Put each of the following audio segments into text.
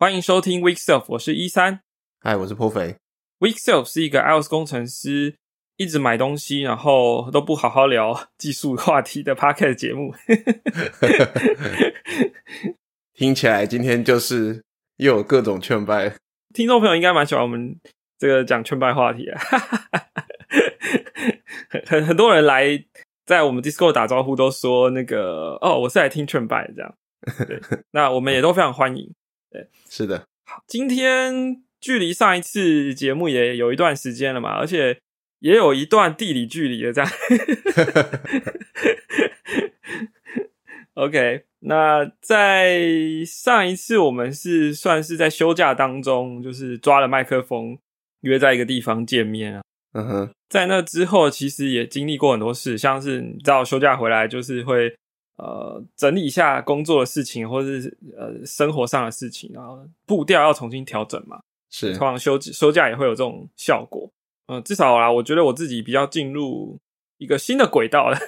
欢迎收听 Week Self，我是一三。嗨，我是颇肥。Week Self 是一个 iOS 工程师一直买东西，然后都不好好聊技术话题的 Podcast 节目。听起来今天就是又有各种劝败，听众朋友应该蛮喜欢我们这个讲劝败话题啊。很很很多人来在我们 Discord 打招呼，都说那个哦，我是来听劝败这样。对，那我们也都非常欢迎。对，是的。好，今天距离上一次节目也有一段时间了嘛，而且也有一段地理距离了，这样。OK，那在上一次我们是算是在休假当中，就是抓了麦克风，约在一个地方见面啊。嗯哼，在那之后，其实也经历过很多事，像是你知道休假回来就是会。呃，整理一下工作的事情，或者是呃生活上的事情，然后步调要重新调整嘛。是，通常休休假也会有这种效果。嗯，至少啦，我觉得我自己比较进入一个新的轨道了。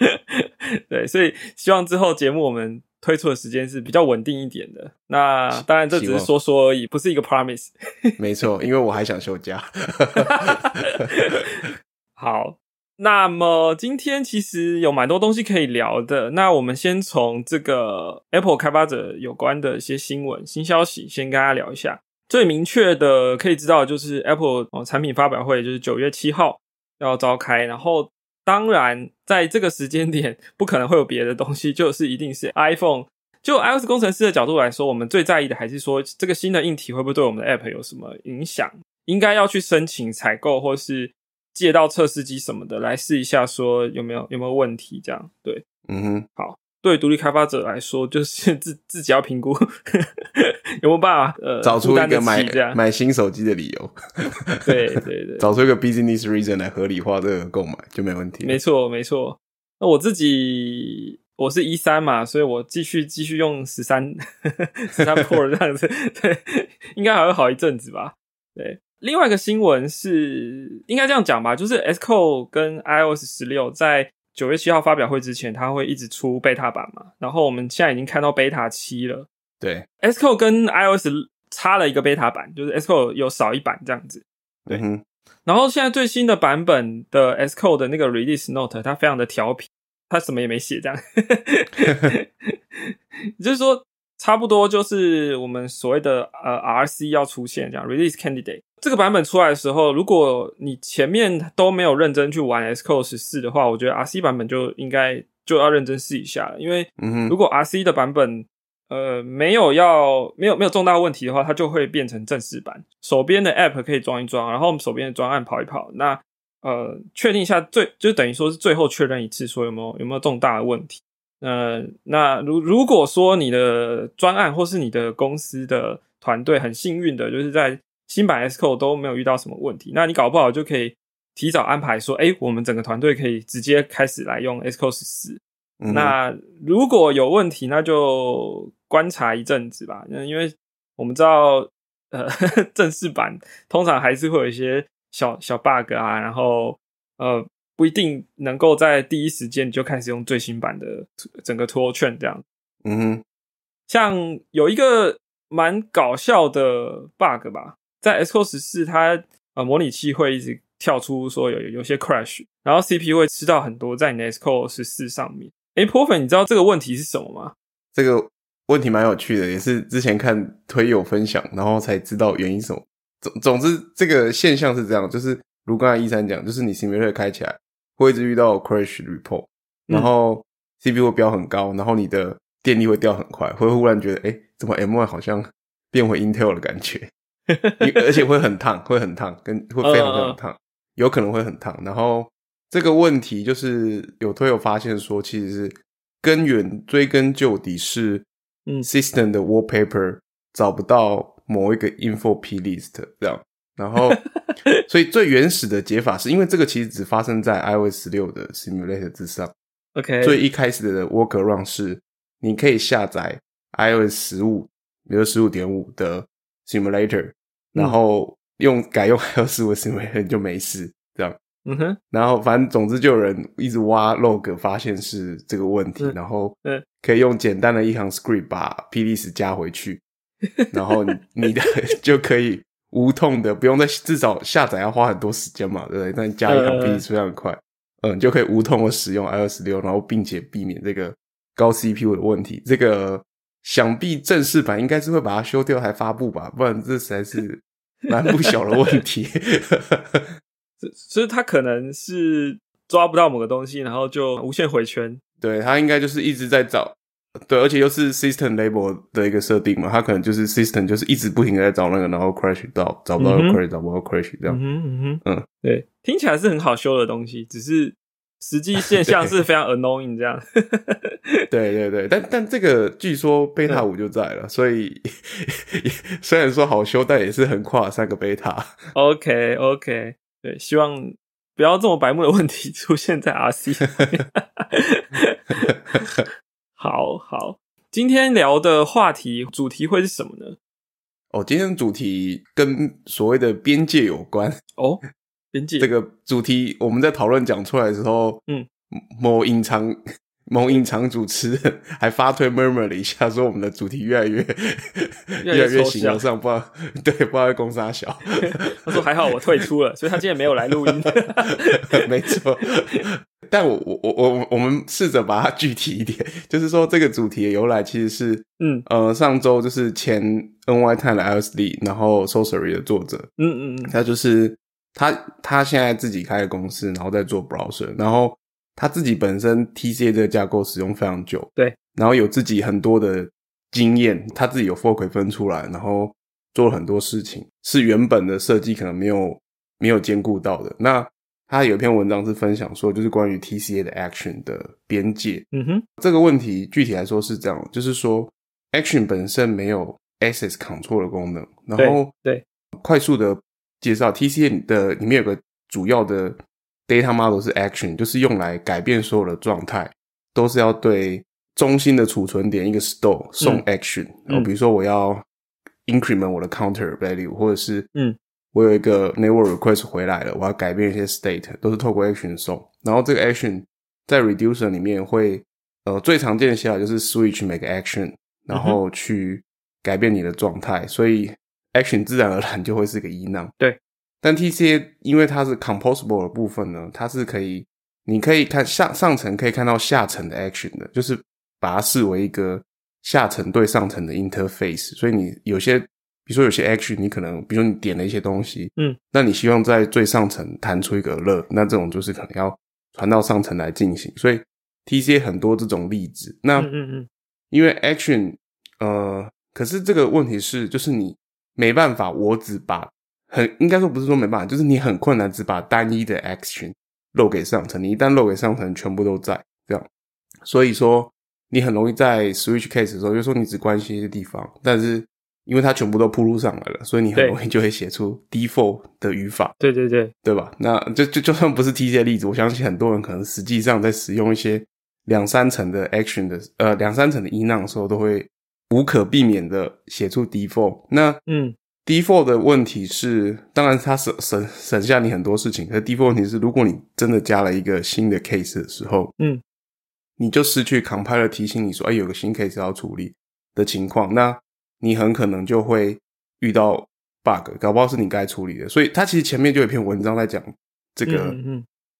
对，所以希望之后节目我们推出的时间是比较稳定一点的。那当然这只是说说而已，不是一个 promise。没错，因为我还想休假。好。那么今天其实有蛮多东西可以聊的。那我们先从这个 Apple 开发者有关的一些新闻、新消息先跟大家聊一下。最明确的可以知道就是 Apple 哦产品发表会就是九月七号要召开。然后当然在这个时间点不可能会有别的东西，就是一定是 iPhone。就 iOS 工程师的角度来说，我们最在意的还是说这个新的硬体会不会对我们的 App 有什么影响？应该要去申请采购或是。借到测试机什么的来试一下，说有没有有没有问题？这样对，嗯哼，好。对独立开发者来说，就是自 自己要评估 有没有办法呃找出一个买买新手机的理由。对 对对，找出一个 business reason 来合理化这个购买就没问题。没错没错。那我自己我是一三嘛，所以我继续继续用十三十三 Pro 这样子，对，应该还会好一阵子吧？对。另外一个新闻是，应该这样讲吧，就是 s c o d e 跟 iOS 十六在九月七号发表会之前，它会一直出 beta 版嘛。然后我们现在已经看到 beta 七了。对 s c o d e 跟 iOS 差了一个 beta 版，就是 s c o d e 有少一版这样子。对，然后现在最新的版本的 S Code 的那个 release note，它非常的调皮，它什么也没写，这样，就是说。差不多就是我们所谓的呃 RC 要出现这样 release candidate 这个版本出来的时候，如果你前面都没有认真去玩 S Code 十四的话，我觉得 RC 版本就应该就要认真试一下了。因为如果 RC 的版本呃没有要没有没有重大问题的话，它就会变成正式版，手边的 App 可以装一装，然后我们手边的专案跑一跑，那呃确定一下最就等于说是最后确认一次，说有没有有没有重大的问题。呃，那如如果说你的专案或是你的公司的团队很幸运的，就是在新版 S Code 都没有遇到什么问题，那你搞不好就可以提早安排说，哎，我们整个团队可以直接开始来用 S Code 十四。那如果有问题，那就观察一阵子吧。那因为我们知道，呃，正式版通常还是会有一些小小 bug 啊，然后呃。不一定能够在第一时间就开始用最新版的整个 tool 券这样。嗯哼，像有一个蛮搞笑的 bug 吧，在 Xcode 十四它呃模拟器会一直跳出说有有些 crash，然后 CPU 会吃到很多在你的 Xcode 十四上面。哎，破粉，你知道这个问题是什么吗？这个问题蛮有趣的，也是之前看推友分享，然后才知道原因什么。总总之，这个现象是这样，就是如刚才一三讲，就是你 Simulator 开起来。会一直遇到 crash report，然后 CPU 会飙很高，然后你的电力会掉很快，会忽然觉得，哎，怎么 M1 好像变回 Intel 的感觉，而且会很烫，会很烫，跟会非常非常烫，有可能会很烫。然后这个问题就是有推友发现说，其实是根源追根究底是，嗯，system 的 wallpaper 找不到某一个 info plist 这样。然后，所以最原始的解法是因为这个其实只发生在 iOS 十六的 simulator 之上。OK，最一开始的 workaround 是你可以下载 iOS 十五，比如十五点五的 simulator，然后用改用 iOS 十五 simulator 就没事这样。嗯哼，然后反正总之就有人一直挖 log 发现是这个问题，然后可以用简单的一行 script 把 p d s 加回去。然后你 你的就可以无痛的，不用再至少下载要花很多时间嘛，对不对？但加一行比例非常快，嗯，就可以无痛的使用 iOS 六，然后并且避免这个高 CPU 的问题。这个想必正式版应该是会把它修掉还发布吧，不然这实在是 蛮不小的问题。所以它可能是抓不到某个东西，然后就无限回圈。对，它应该就是一直在找。对，而且又是 system label 的一个设定嘛，它可能就是 system 就是一直不停的在找那个，然后 crash 到找不到 crash，找不到 crash 这样。嗯嗯嗯，对，听起来是很好修的东西，只是实际现象是非常 annoying 这样。对对对，但但这个据说 beta 五就在了，所以 虽然说好修，但也是横跨三个 beta。OK OK，对，希望不要这么白目的问题出现在 RC。好好，今天聊的话题主题会是什么呢？哦，今天主题跟所谓的边界有关哦。边界这个主题，我们在讨论讲出来的时候，嗯，某隐藏某隐藏主持人还发推 murmur 了一下，说我们的主题越来越越来越 形而上，不知道 对，不知道在攻啥小。他说还好我退出了，所以他今天没有来录音。没错。但我我我我我们试着把它具体一点，就是说这个主题的由来其实是，嗯呃，上周就是前 N Y 探的 LSD，然后 Sorcery 的作者，嗯嗯嗯，他就是他他现在自己开的公司，然后在做 browser，然后他自己本身 T C A 这个架构使用非常久，对，然后有自己很多的经验，他自己有 fork 分出来，然后做了很多事情，是原本的设计可能没有没有兼顾到的，那。他有一篇文章是分享说，就是关于 TCA 的 action 的边界。嗯哼，这个问题具体来说是这样，就是说 action 本身没有 access control 的功能。然后对，快速的介绍 TCA 的里面有个主要的 data model 是 action，就是用来改变所有的状态，都是要对中心的储存点一个 store 送 action。然后比如说我要 increment 我的 counter value，或者是嗯。我有一个 network request 回来了，我要改变一些 state，都是透过 action 送。然后这个 action 在 reducer 里面会，呃，最常见的写法就是 switch make action，然后去改变你的状态。所以 action 自然而然就会是个 e n 对。但 TCA 因为它是 composable 的部分呢，它是可以，你可以看上上层可以看到下层的 action 的，就是把它视为一个下层对上层的 interface。所以你有些。比如说有些 action，你可能，比如说你点了一些东西，嗯，那你希望在最上层弹出一个乐，那这种就是可能要传到上层来进行。所以 TCA 很多这种例子。那嗯嗯，因为 action，呃，可是这个问题是，就是你没办法，我只把很应该说不是说没办法，就是你很困难只把单一的 action 漏给上层。你一旦漏给上层，全部都在这样，所以说你很容易在 switch case 的时候，就说你只关心一些地方，但是。因为它全部都铺路上来了，所以你很容易就会写出 default 的语法。对对对，对吧？那就就就算不是 T C 的例子，我相信很多人可能实际上在使用一些两三层的 action 的呃两三层的 e n 的时候，都会无可避免的写出 default。那嗯，default 的问题是，当然它省省省下你很多事情。可 default 问题是，如果你真的加了一个新的 case 的时候，嗯，你就失去 compiler 提醒你说，哎，有个新 case 要处理的情况，那。你很可能就会遇到 bug，搞不好是你该处理的。所以他其实前面就有一篇文章在讲这个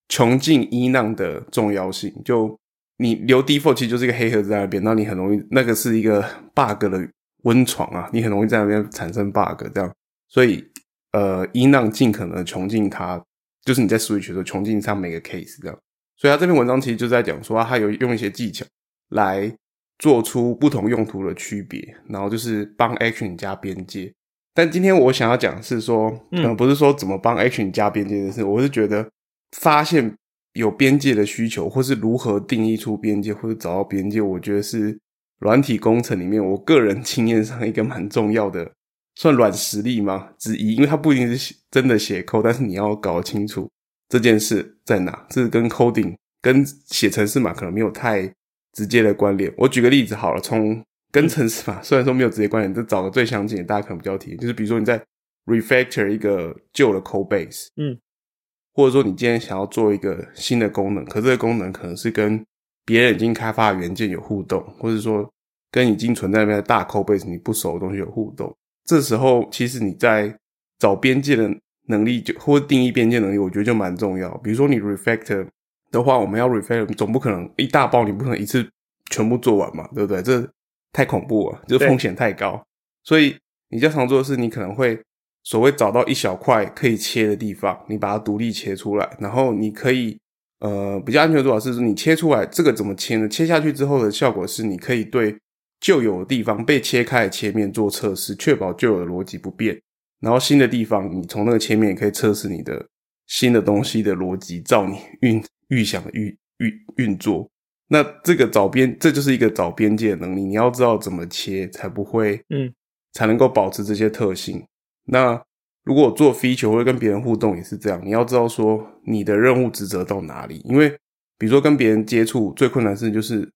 穷尽伊囊的重要性。就你留 default 其实就是一个黑盒子在那边，那你很容易那个是一个 bug 的温床啊，你很容易在那边产生 bug 这样。所以呃，伊浪尽可能穷尽它，就是你在 switch 的时候穷尽它每个 case 这样。所以他这篇文章其实就在讲说，他有用一些技巧来。做出不同用途的区别，然后就是帮 action 加边界。但今天我想要讲是说，嗯，不是说怎么帮 action 加边界的事，我是觉得发现有边界的需求，或是如何定义出边界，或者找到边界，我觉得是软体工程里面我个人经验上一个蛮重要的，算软实力吗之一？因为它不一定是真的写 code，但是你要搞清楚这件事在哪，这是跟 coding 跟写程式码可能没有太。直接的关联，我举个例子好了，从跟程式码 虽然说没有直接关联，就找个最相近的，大家可能比较提，就是比如说你在 refactor 一个旧的 code base，嗯，或者说你今天想要做一个新的功能，可这个功能可能是跟别人已经开发的元件有互动，或者说跟已经存在那边的大 code base 你不熟的东西有互动。这时候其实你在找边界的能力就或定义边界能力，我觉得就蛮重要。比如说你 refactor 的话，我们要 refactor 总不可能一大包，你不可能一次全部做完嘛，对不对？这太恐怖了，就风险太高。所以你较常做的是，你可能会所谓找到一小块可以切的地方，你把它独立切出来，然后你可以呃比较安全的做法是，你切出来这个怎么切呢？切下去之后的效果是，你可以对旧有的地方被切开的切面做测试，确保旧有的逻辑不变。然后新的地方，你从那个切面也可以测试你的新的东西的逻辑，照你预预想的运运运作。那这个找边，这就是一个找边界的能力。你要知道怎么切，才不会嗯。才能够保持这些特性。那如果做 feature 或者跟别人互动也是这样，你要知道说你的任务职责到哪里。因为比如说跟别人接触最困难的事就是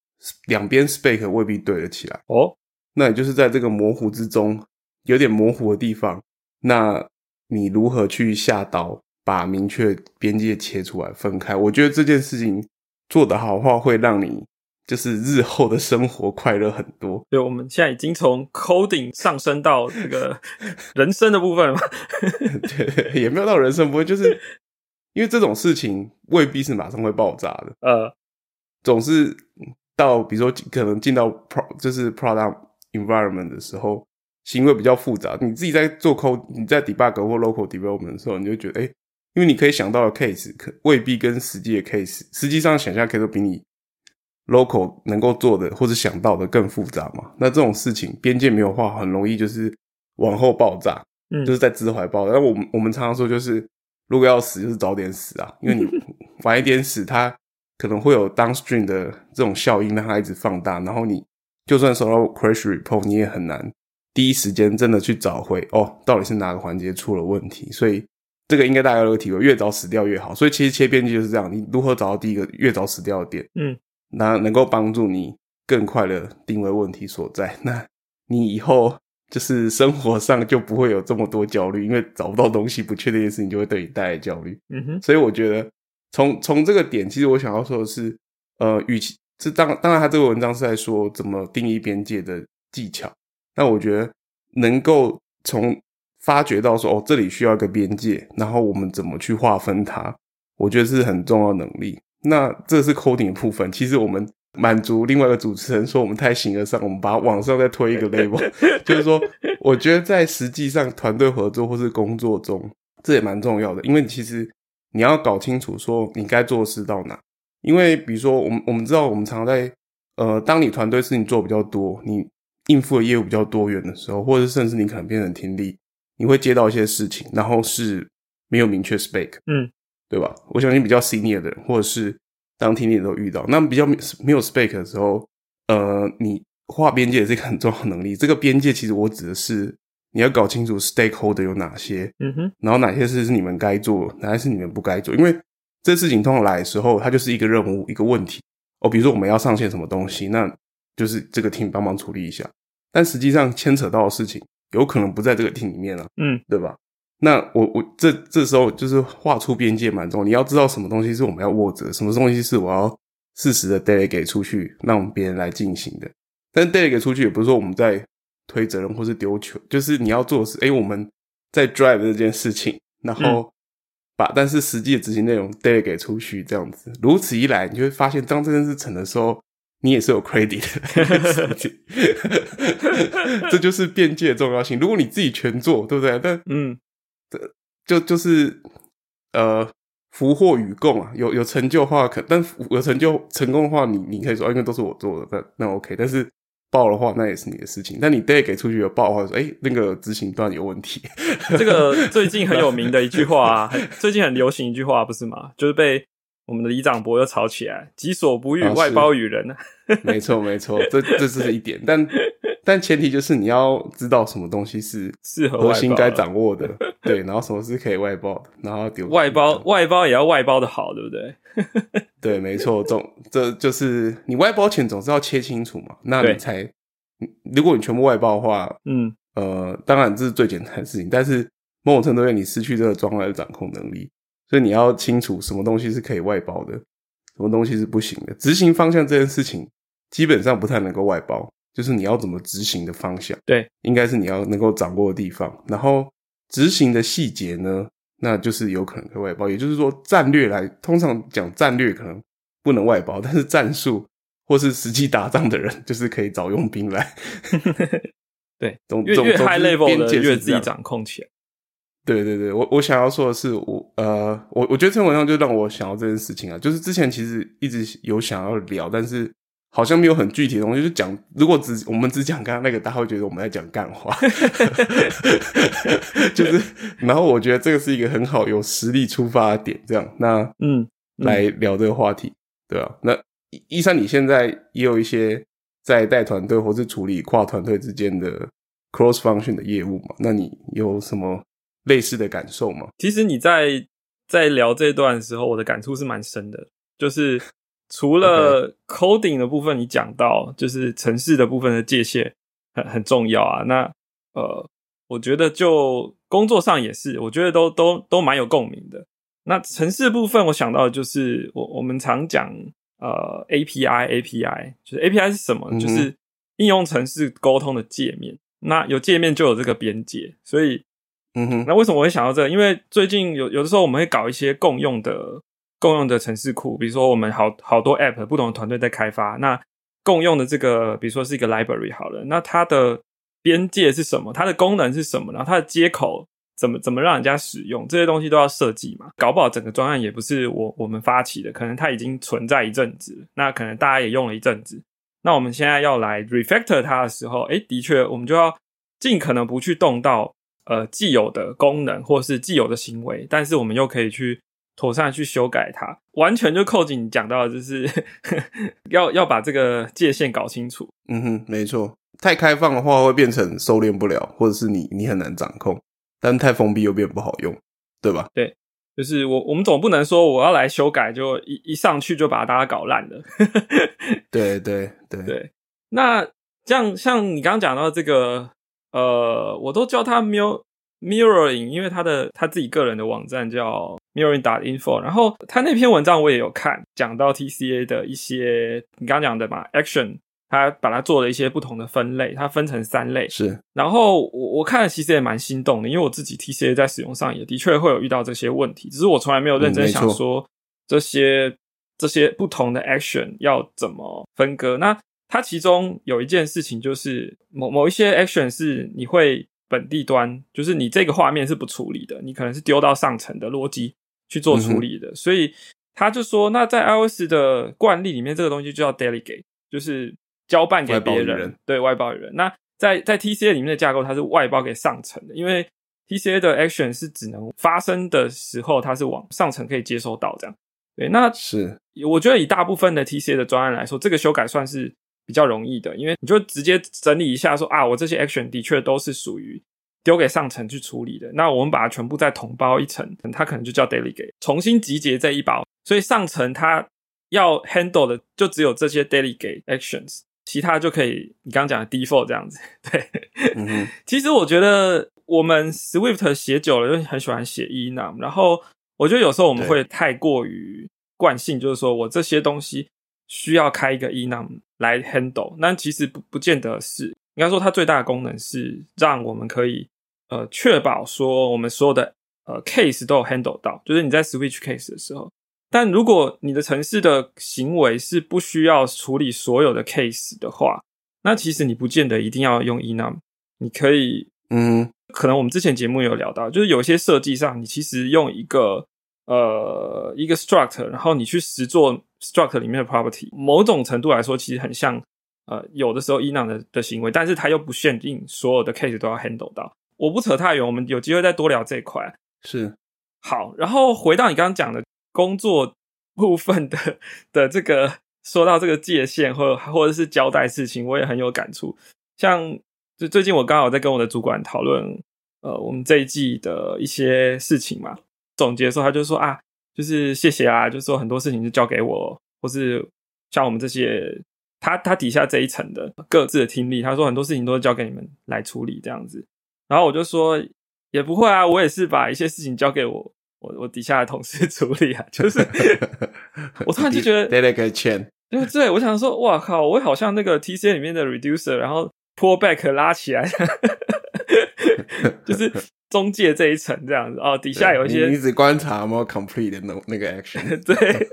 两边 spec 未必对得起来哦。那也就是在这个模糊之中，有点模糊的地方，那你如何去下刀把明确边界切出来分开？我觉得这件事情做得好的话会让你。就是日后的生活快乐很多。对，我们现在已经从 coding 上升到这个 人生的部分了。对，也没有到人生部分，就是因为这种事情未必是马上会爆炸的。呃，总是到比如说可能进到 pro 就是 product environment 的时候，行为比较复杂。你自己在做 code，你在 debug 或 local development 的时候，你就觉得，哎，因为你可以想到的 case 可未必跟实际的 case，实际上想象 case 都比你。Local 能够做的或者想到的更复杂嘛？那这种事情边界没有画，很容易就是往后爆炸，嗯，就是在资怀爆炸。那我们我们常常说，就是如果要死，就是早点死啊，因为你 晚一点死，它可能会有 downstream 的这种效应，让它一直放大。然后你就算收到 crash report，你也很难第一时间真的去找回哦，到底是哪个环节出了问题。所以这个应该大家都有体会，越早死掉越好。所以其实切边界就是这样，你如何找到第一个越早死掉的点？嗯。那能够帮助你更快的定位问题所在，那你以后就是生活上就不会有这么多焦虑，因为找不到东西、不确定的事情就会对你带来焦虑。嗯哼，所以我觉得从从这个点，其实我想要说的是，呃，与其这当当然，他这个文章是在说怎么定义边界的技巧，那我觉得能够从发觉到说哦，这里需要一个边界，然后我们怎么去划分它，我觉得是很重要的能力。那这是 coding 的部分。其实我们满足另外一个主持人说我们太形而上，我们把往上再推一个 level，就是说，我觉得在实际上团队合作或是工作中，这也蛮重要的。因为其实你要搞清楚说你该做事到哪。因为比如说，我们我们知道，我们常在呃，当你团队事情做比较多，你应付的业务比较多元的时候，或者甚至你可能变成听力，你会接到一些事情，然后是没有明确 spec，嗯。对吧？我相信比较 senior 的人，或者是当听力都遇到，那比较没有 spec 的时候，呃，你画边界也是一个很重要的能力。这个边界其实我指的是你要搞清楚 stakeholder 有哪些，嗯哼，然后哪些事是你们该做，哪些是你们不该做。因为这事情通常来的时候，它就是一个任务，一个问题哦。比如说我们要上线什么东西，那就是这个 team 帮忙处理一下。但实际上牵扯到的事情，有可能不在这个 team 里面了，嗯，对吧？那我我这这时候就是画出边界蛮重要，你要知道什么东西是我们要握着，什么东西是我要适时的 delegate 出去，让别人来进行的。但 delegate 出去也不是说我们在推责任或是丢球，就是你要做的是，哎，我们在 drive 这件事情，然后把但是实际的执行内容 delegate 出去，这样子，如此一来，你就会发现当这件事成的时候，你也是有 credit 的。这就是边界的重要性。如果你自己全做，对不对？但嗯。就就是呃，福祸与共啊，有有成就的话，可但有成就成功的话，你你可以说，因为都是我做的，那那 OK。但是爆的话，那也是你的事情。但你 day 给出去有爆的话，说哎，那个执行端有问题。这个最近很有名的一句话，最近很流行一句话，不是吗？就是被我们的李长博又吵起来，己所不欲，外包于人。没错，没错，这这是一点，但。但前提就是你要知道什么东西是适合核心该掌握的，对，然后什么是可以外包的，然后丢外包，外包也要外包的好，对不对？对，没错，总这就是你外包前总是要切清楚嘛，那你才，如果你全部外包的话，嗯，呃，当然这是最简单的事情，但是某种程度上你失去这个状态的掌控能力，所以你要清楚什么东西是可以外包的，什么东西是不行的，执行方向这件事情基本上不太能够外包。就是你要怎么执行的方向，对，应该是你要能够掌握的地方。然后执行的细节呢，那就是有可能会外包。也就是说，战略来通常讲战略可能不能外包，但是战术或是实际打仗的人，就是可以找佣兵来。对，总越越 high 之 level 的越自己掌控起来。对对对，我我想要说的是，我呃，我我觉得这篇文章就让我想到这件事情啊，就是之前其实一直有想要聊，但是好像没有很具体的东西，就讲如果只我们只讲刚刚那个，大家会觉得我们在讲干话，就是，然后我觉得这个是一个很好有实力出发的点，这样，那嗯，嗯。来聊这个话题，对啊，那一一三你现在也有一些在带团队或是处理跨团队之间的 cross function 的业务嘛？那你有什么类似的感受吗？其实你在在聊这段的时候，我的感触是蛮深的，就是除了 coding 的部分，你讲到就是城市的部分的界限很很重要啊。那呃，我觉得就工作上也是，我觉得都都都蛮有共鸣的。那城市部分，我想到的就是我我们常讲呃 API API，就是 API 是什么？嗯就是应用城市沟通的界面。那有界面就有这个边界，所以嗯哼，那为什么我会想到这个？因为最近有有的时候我们会搞一些共用的共用的城市库，比如说我们好好多 App 不同的团队在开发，那共用的这个，比如说是一个 library 好了，那它的边界是什么？它的功能是什么？然后它的接口怎么怎么让人家使用？这些东西都要设计嘛。搞不好整个专案也不是我我们发起的，可能它已经存在一阵子，那可能大家也用了一阵子。那我们现在要来 refactor 它的时候，诶，的确，我们就要尽可能不去动到呃既有的功能或是既有的行为，但是我们又可以去妥善去修改它，完全就扣紧你讲到的就是 要要把这个界限搞清楚。嗯哼，没错。太开放的话会变成收敛不了，或者是你你很难掌控；但太封闭又变不好用，对吧？对就是我我们总不能说我要来修改，就一一上去就把大家搞烂了。对对对对，那这样像你刚刚讲到这个，呃，我都叫它 mir mirroring，因为他的他自己个人的网站叫 mirroring dot info，然后他那篇文章我也有看，讲到 TCA 的一些你刚刚讲的嘛 action，他把它做了一些不同的分类，它分成三类，是，然后我我看了其实也蛮心动的，因为我自己 TCA 在使用上也的确会有遇到这些问题，只是我从来没有认真想说这些、这些不同的 action 要怎么分割。那它其中有一件事情就是某某一些 action 是你会本地端，就是你这个画面是不处理的，你可能是丢到上层的逻辑去做处理的，所以他就说，那在 iOS 的惯例里面，这个东西就叫 delegate，就是交办给别人，对外包予人。那在在 TCA 里面的架构，它是外包给上层的，因为 TCA 的 action 是只能发生的时候，它是往上层可以接收到这样。对，那是，我觉得以大部分的 TCA 的专案来说，这个修改算是比较容易的，因为你就直接整理一下说啊，我这些 action 的确都是属于丢给上层去处理的。那我们把它全部再统包一层，它可能就叫 delegate，重新集结这一包。所以上层它要 handle 的就只有这些 delegate actions，其他就可以你刚刚讲的 default 这样子。对，嗯，其实我觉得我们 Swift 写久了，就很喜欢写 enum，然后我觉得有时候我们会太过于惯性，就是说我这些东西需要开一个 enum 来 handle，那其实不不见得是，应该说它最大的功能是让我们可以呃确保说我们所有的呃 case 都有 handle 到，就是你在 switch case 的时候。但如果你的城市的行为是不需要处理所有的 case 的话，那其实你不见得一定要用 enum，你可以嗯可能我们之前节目有聊到，就是有些设计上，你其实用一个呃一个 struct，然后你去实做 struct 里面的 property，某种程度来说，其实很像呃有的时候 enum 的的行为，但是它又不限定所有的 case 都要 handle 到。我不扯太远，我们有机会再多聊这一块。是，好，然后回到你刚刚讲的工作部分的的这个，说到这个界限或或者是交代事情，我也很有感触。像就最近我刚好在跟我的主管讨论，呃，我们这一季的一些事情嘛。总结的时候，他就说啊，就是谢谢啊，就说很多事情就交给我，或是像我们这些他他底下这一层的各自的听力，他说很多事情都是交给你们来处理这样子。然后我就说也不会啊，我也是把一些事情交给我我我底下的同事处理啊，就是 我突然就觉得 delegate chain，对对，我想说，哇靠，我好像那个 TCA 里面的 reducer，然后 pull back 拉起来，就是中介这一层这样子哦，底下有一些你你只观察吗？complete 的那那个 action，对，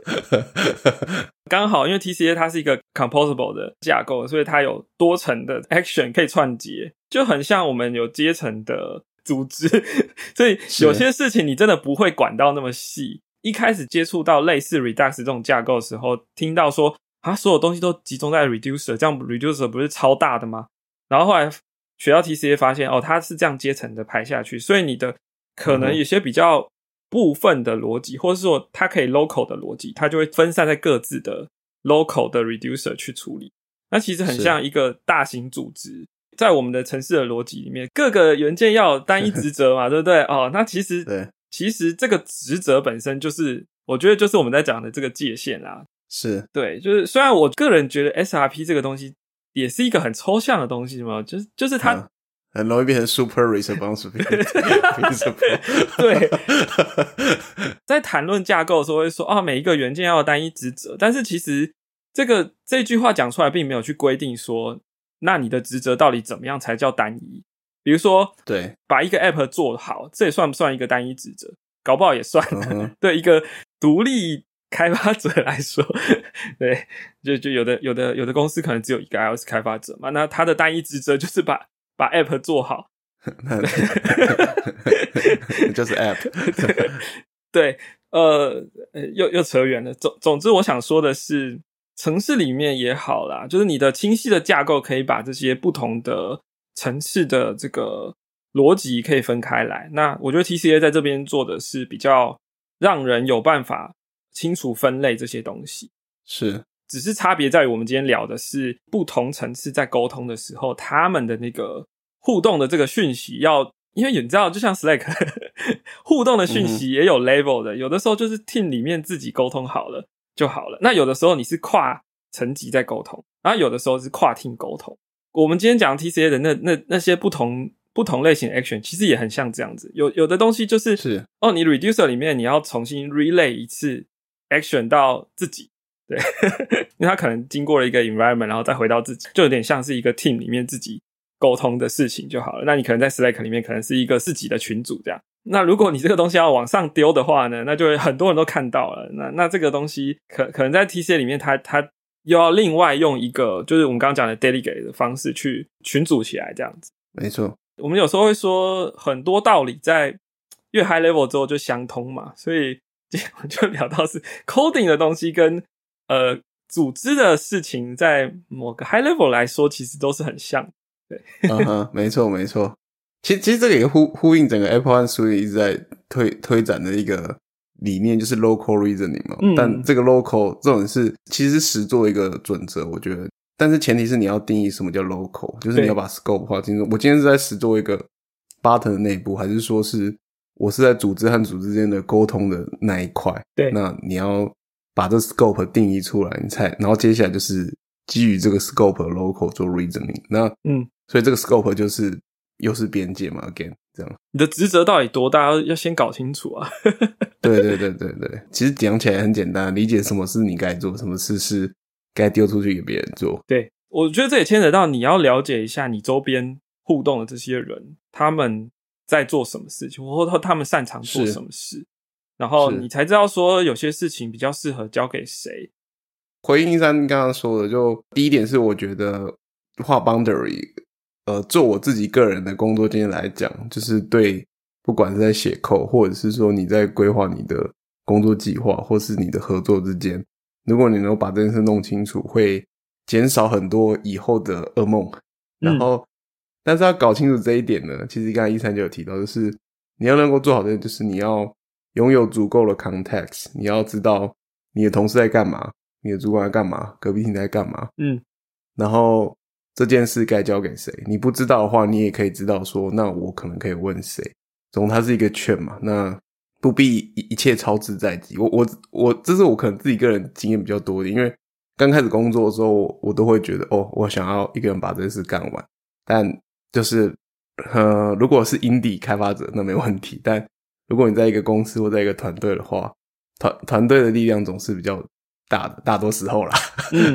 刚好因为 TCA 它是一个 composable 的架构，所以它有多层的 action 可以串接，就很像我们有阶层的组织，所以有些事情你真的不会管到那么细。一开始接触到类似 Redux 这种架构的时候，听到说啊，所有东西都集中在 Reducer，这样 Reducer 不是超大的吗？然后后来学到 TCA 发现，哦，它是这样阶层的排下去，所以你的可能有些比较部分的逻辑，或者是说它可以 local 的逻辑，它就会分散在各自的 local 的 Reducer 去处理。那其实很像一个大型组织，在我们的城市的逻辑里面，各个元件要有单一职责嘛，对不对？哦，那其实对。其实这个职责本身就是，我觉得就是我们在讲的这个界限啦。是对，就是虽然我个人觉得 SRP 这个东西也是一个很抽象的东西嘛，就是就是它很容易变成 super responsibility。对，在谈论架构的时候会说啊，每一个元件要有单一职责，但是其实这个这句话讲出来，并没有去规定说，那你的职责到底怎么样才叫单一？比如说，对，把一个 app 做好，这也算不算一个单一职责？搞不好也算。对一个独立开发者来说，对，就就有的有的有的公司可能只有一个 iOS 开发者嘛，那他的单一职责就是把把 app 做好，就是 app。对，呃，又又扯远了。总总之，我想说的是，城市里面也好啦，就是你的清晰的架构可以把这些不同的。层次的这个逻辑可以分开来，那我觉得 TCA 在这边做的是比较让人有办法清楚分类这些东西，是，只是差别在于我们今天聊的是不同层次在沟通的时候，他们的那个互动的这个讯息要，因为你知道，就像 Slack 互动的讯息也有 level 的，有的时候就是 team 里面自己沟通好了就好了，那有的时候你是跨层级在沟通，然后有的时候是跨 team 沟通。我们今天讲 TCA 的那那那些不同不同类型 action，其实也很像这样子。有有的东西就是是哦，你 reducer 里面你要重新 relay 一次 action 到自己，对，因为他可能经过了一个 environment，然后再回到自己，就有点像是一个 team 里面自己沟通的事情就好了。那你可能在 Slack 里面可能是一个自己的群组这样。那如果你这个东西要往上丢的话呢，那就会很多人都看到了。那那这个东西可可能在 TCA 里面，它它。又要另外用一个，就是我们刚刚讲的 delegate 的方式去群组起来，这样子。没错，我们有时候会说很多道理在越 high level 之后就相通嘛，所以我就聊到是 coding 的东西跟呃组织的事情，在某个 high level 来说，其实都是很像。对，嗯哼，没错没错。其实其实这个也呼呼应整个 Apple One 书一直在推推展的一个。理念就是 local reasoning 嘛，但这个 local 这种是其实实做一个准则，我觉得，但是前提是你要定义什么叫 local，就是你要把 scope 画清楚。我今天是在实做一个 button 的内部，还是说是我是在组织和组织之间的沟通的那一块？对，那你要把这 scope 定义出来，你才，然后接下来就是基于这个 scope local 做 reasoning。那嗯，所以这个 scope 就是又是边界嘛，again。这样，你的职责到底多大？要要先搞清楚啊！对对对对对，其实讲起来很简单，理解什么是你该做，什么事是该丢出去给别人做。对，我觉得这也牵扯到你要了解一下你周边互动的这些人，他们在做什么事情，或者他们擅长做什么事，然后你才知道说有些事情比较适合交给谁。回应一下你刚刚说的，就第一点是我觉得画 boundary。呃，做我自己个人的工作经验来讲，就是对，不管是在写扣，或者是说你在规划你的工作计划，或是你的合作之间，如果你能把这件事弄清楚，会减少很多以后的噩梦。然后，但是要搞清楚这一点呢，其实刚才一三就有提到，就是你要能够做好的，就是你要拥有足够的 context，你要知道你的同事在干嘛，你的主管在干嘛，隔壁厅在干嘛，嗯，然后。这件事该交给谁？你不知道的话，你也可以知道说，那我可能可以问谁。总它是一个劝嘛，那不必一一切操之在即。我我我，这是我可能自己个人经验比较多的，因为刚开始工作的时候，我都会觉得哦，我想要一个人把这件事干完。但就是呃，如果是 indie 开发者，那没问题。但如果你在一个公司或在一个团队的话，团团队的力量总是比较大的，大多时候啦。嗯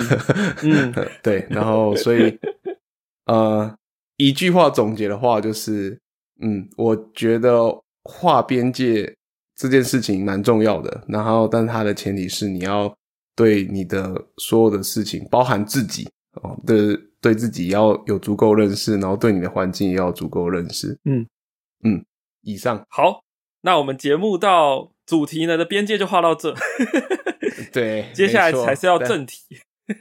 嗯，对，然后所以 呃，一句话总结的话就是，嗯，我觉得划边界这件事情蛮重要的，然后但它的前提是你要对你的所有的事情，包含自己哦的对自己要有足够认识，然后对你的环境也要足够认识。嗯嗯，以上好，那我们节目到主题呢的边界就画到这，对，接下来才是要正题。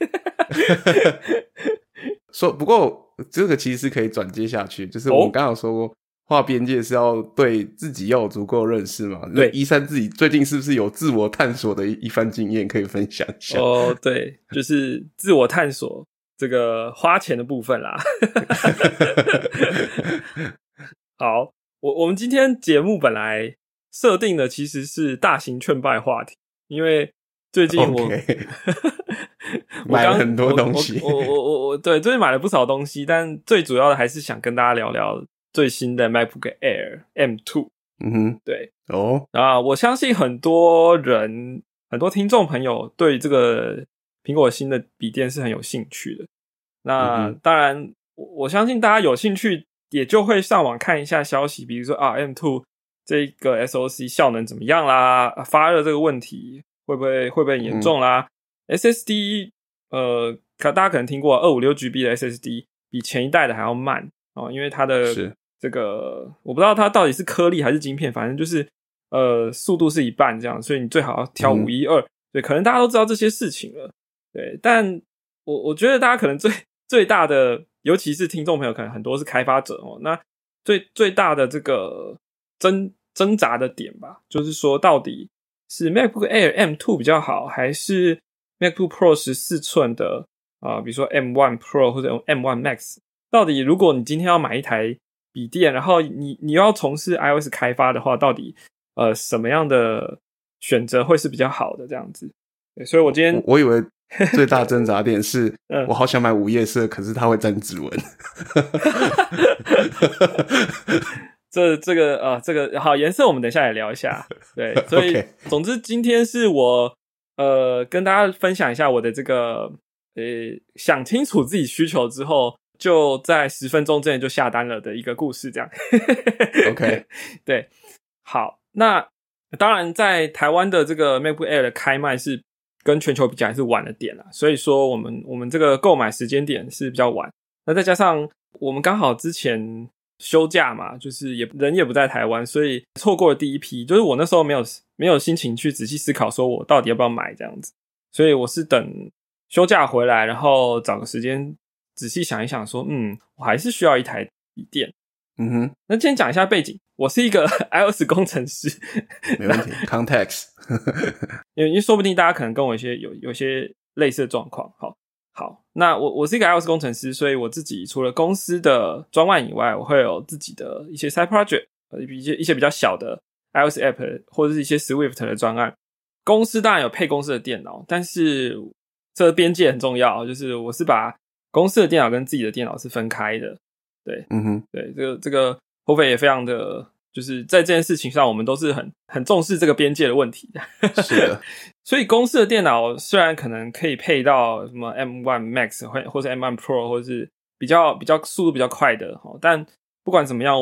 说不过这个其实是可以转接下去，就是我刚刚有说过，画边界是要对自己要有足够认识嘛。对一三自己最近是不是有自我探索的一一番经验可以分享一下？哦，对，就是自我探索这个花钱的部分啦。好，我我们今天节目本来设定的其实是大型劝败话题，因为最近我 买了很多东西我我我我我对最近买了不少东西，但最主要的还是想跟大家聊聊最新的 MacBook Air M2。嗯哼，对，哦，啊，我相信很多人、很多听众朋友对这个苹果新的笔电是很有兴趣的。那、嗯当然，我我相信大家有兴趣，也就会上网看一下消息，比如说啊，M two 这个 SOC 效能怎么样啦，啊发热这个问题会不会会不会很严重啦、SSD 呃，可大家可能听过二五六 GB 的 SSD 比前一代的还要慢哦，因为它的这个我不知道它到底是颗粒还是晶片，反正就是呃速度是一半这样，所以你最好要挑嗯五一二。对，可能大家都知道这些事情了，对，但我我觉得大家可能最最大的，尤其是听众朋友，可能很多是开发者哦，那最最大的这个挣挣扎的点吧，就是说到底是 MacBook Air M2 比较好，还是 MacBook Pro 十四寸的啊、比如说 M1 Pro 或者 M1 Max，到底如果你今天要买一台笔电，然后你你要从事 iOS 开发的话，到底呃什么样的选择会是比较好的这样子？对，所以我今天我以为 最大挣扎点是 嗯我好想买午夜色，可是它会沾指纹。这这个啊、这个好颜色，我们等一下来聊一下。对，所以总之今天是我呃跟大家分享一下我的这个呃想清楚自己需求之后，就在十分钟之内就下单了的一个故事，这样。OK 对，好，那当然在台湾的这个 MacBook Air 的开卖是跟全球比较还是晚了点啦，所以说我们我们这个购买时间点是比较晚。那再加上我们刚好之前休假嘛，就是也人也不在台湾，所以错过了第一批。就是我那时候没有没有心情去仔细思考，说我到底要不要买这样子，所以我是等休假回来，然后找个时间仔细想一想说嗯，我还是需要一台笔电。嗯哼，那今天讲一下背景，我是一个 iOS 工程师，没问题。Context，因为说不定大家可能跟我一些有有些类似的状况。好，好，那我我是一个 iOS 工程师，所以我自己除了公司的专案以外，我会有自己的一些 side project，呃，一些一些比较小的 iOS app 或者是一些 Swift 的专案。公司当然有配公司的电脑，但是这个边界很重要，就是我是把公司的电脑跟自己的电脑是分开的。对嗯哼，对，这个这个后费也非常的，就是在这件事情上，我们都是很很重视这个边界的问题。是的，所以公司的电脑虽然可能可以配到什么 M One Max 或或者 M One Pro，或者是比较比较速度比较快的哈，但不管怎么样，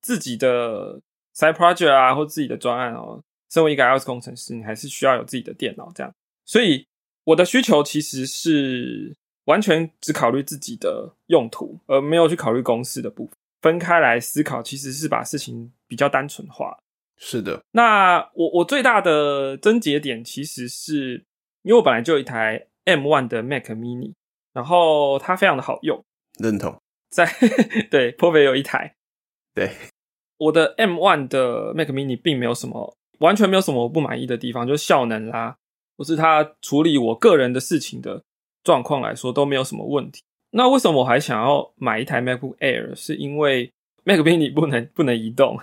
自己的 side project 啊，或自己的专案哦，身为一个 iOS 工程师，你还是需要有自己的电脑这样。所以我的需求其实是完全只考虑自己的用途，而没有去考虑公司的部分。分开来思考，其实是把事情比较单纯化。是的，那我我最大的症结点其实是因为我本来就有一台 M One 的 Mac Mini，然后它非常的好用，认同。在 对 p o v 有一台，对，我的 M One 的 Mac Mini 并没有什么完全没有什么我不满意的地方，就是效能啦，或是它处理我个人的事情的状况来说都没有什么问题。那为什么我还想要买一台 MacBook Air？是因为 Mac Mini 不能不能移动。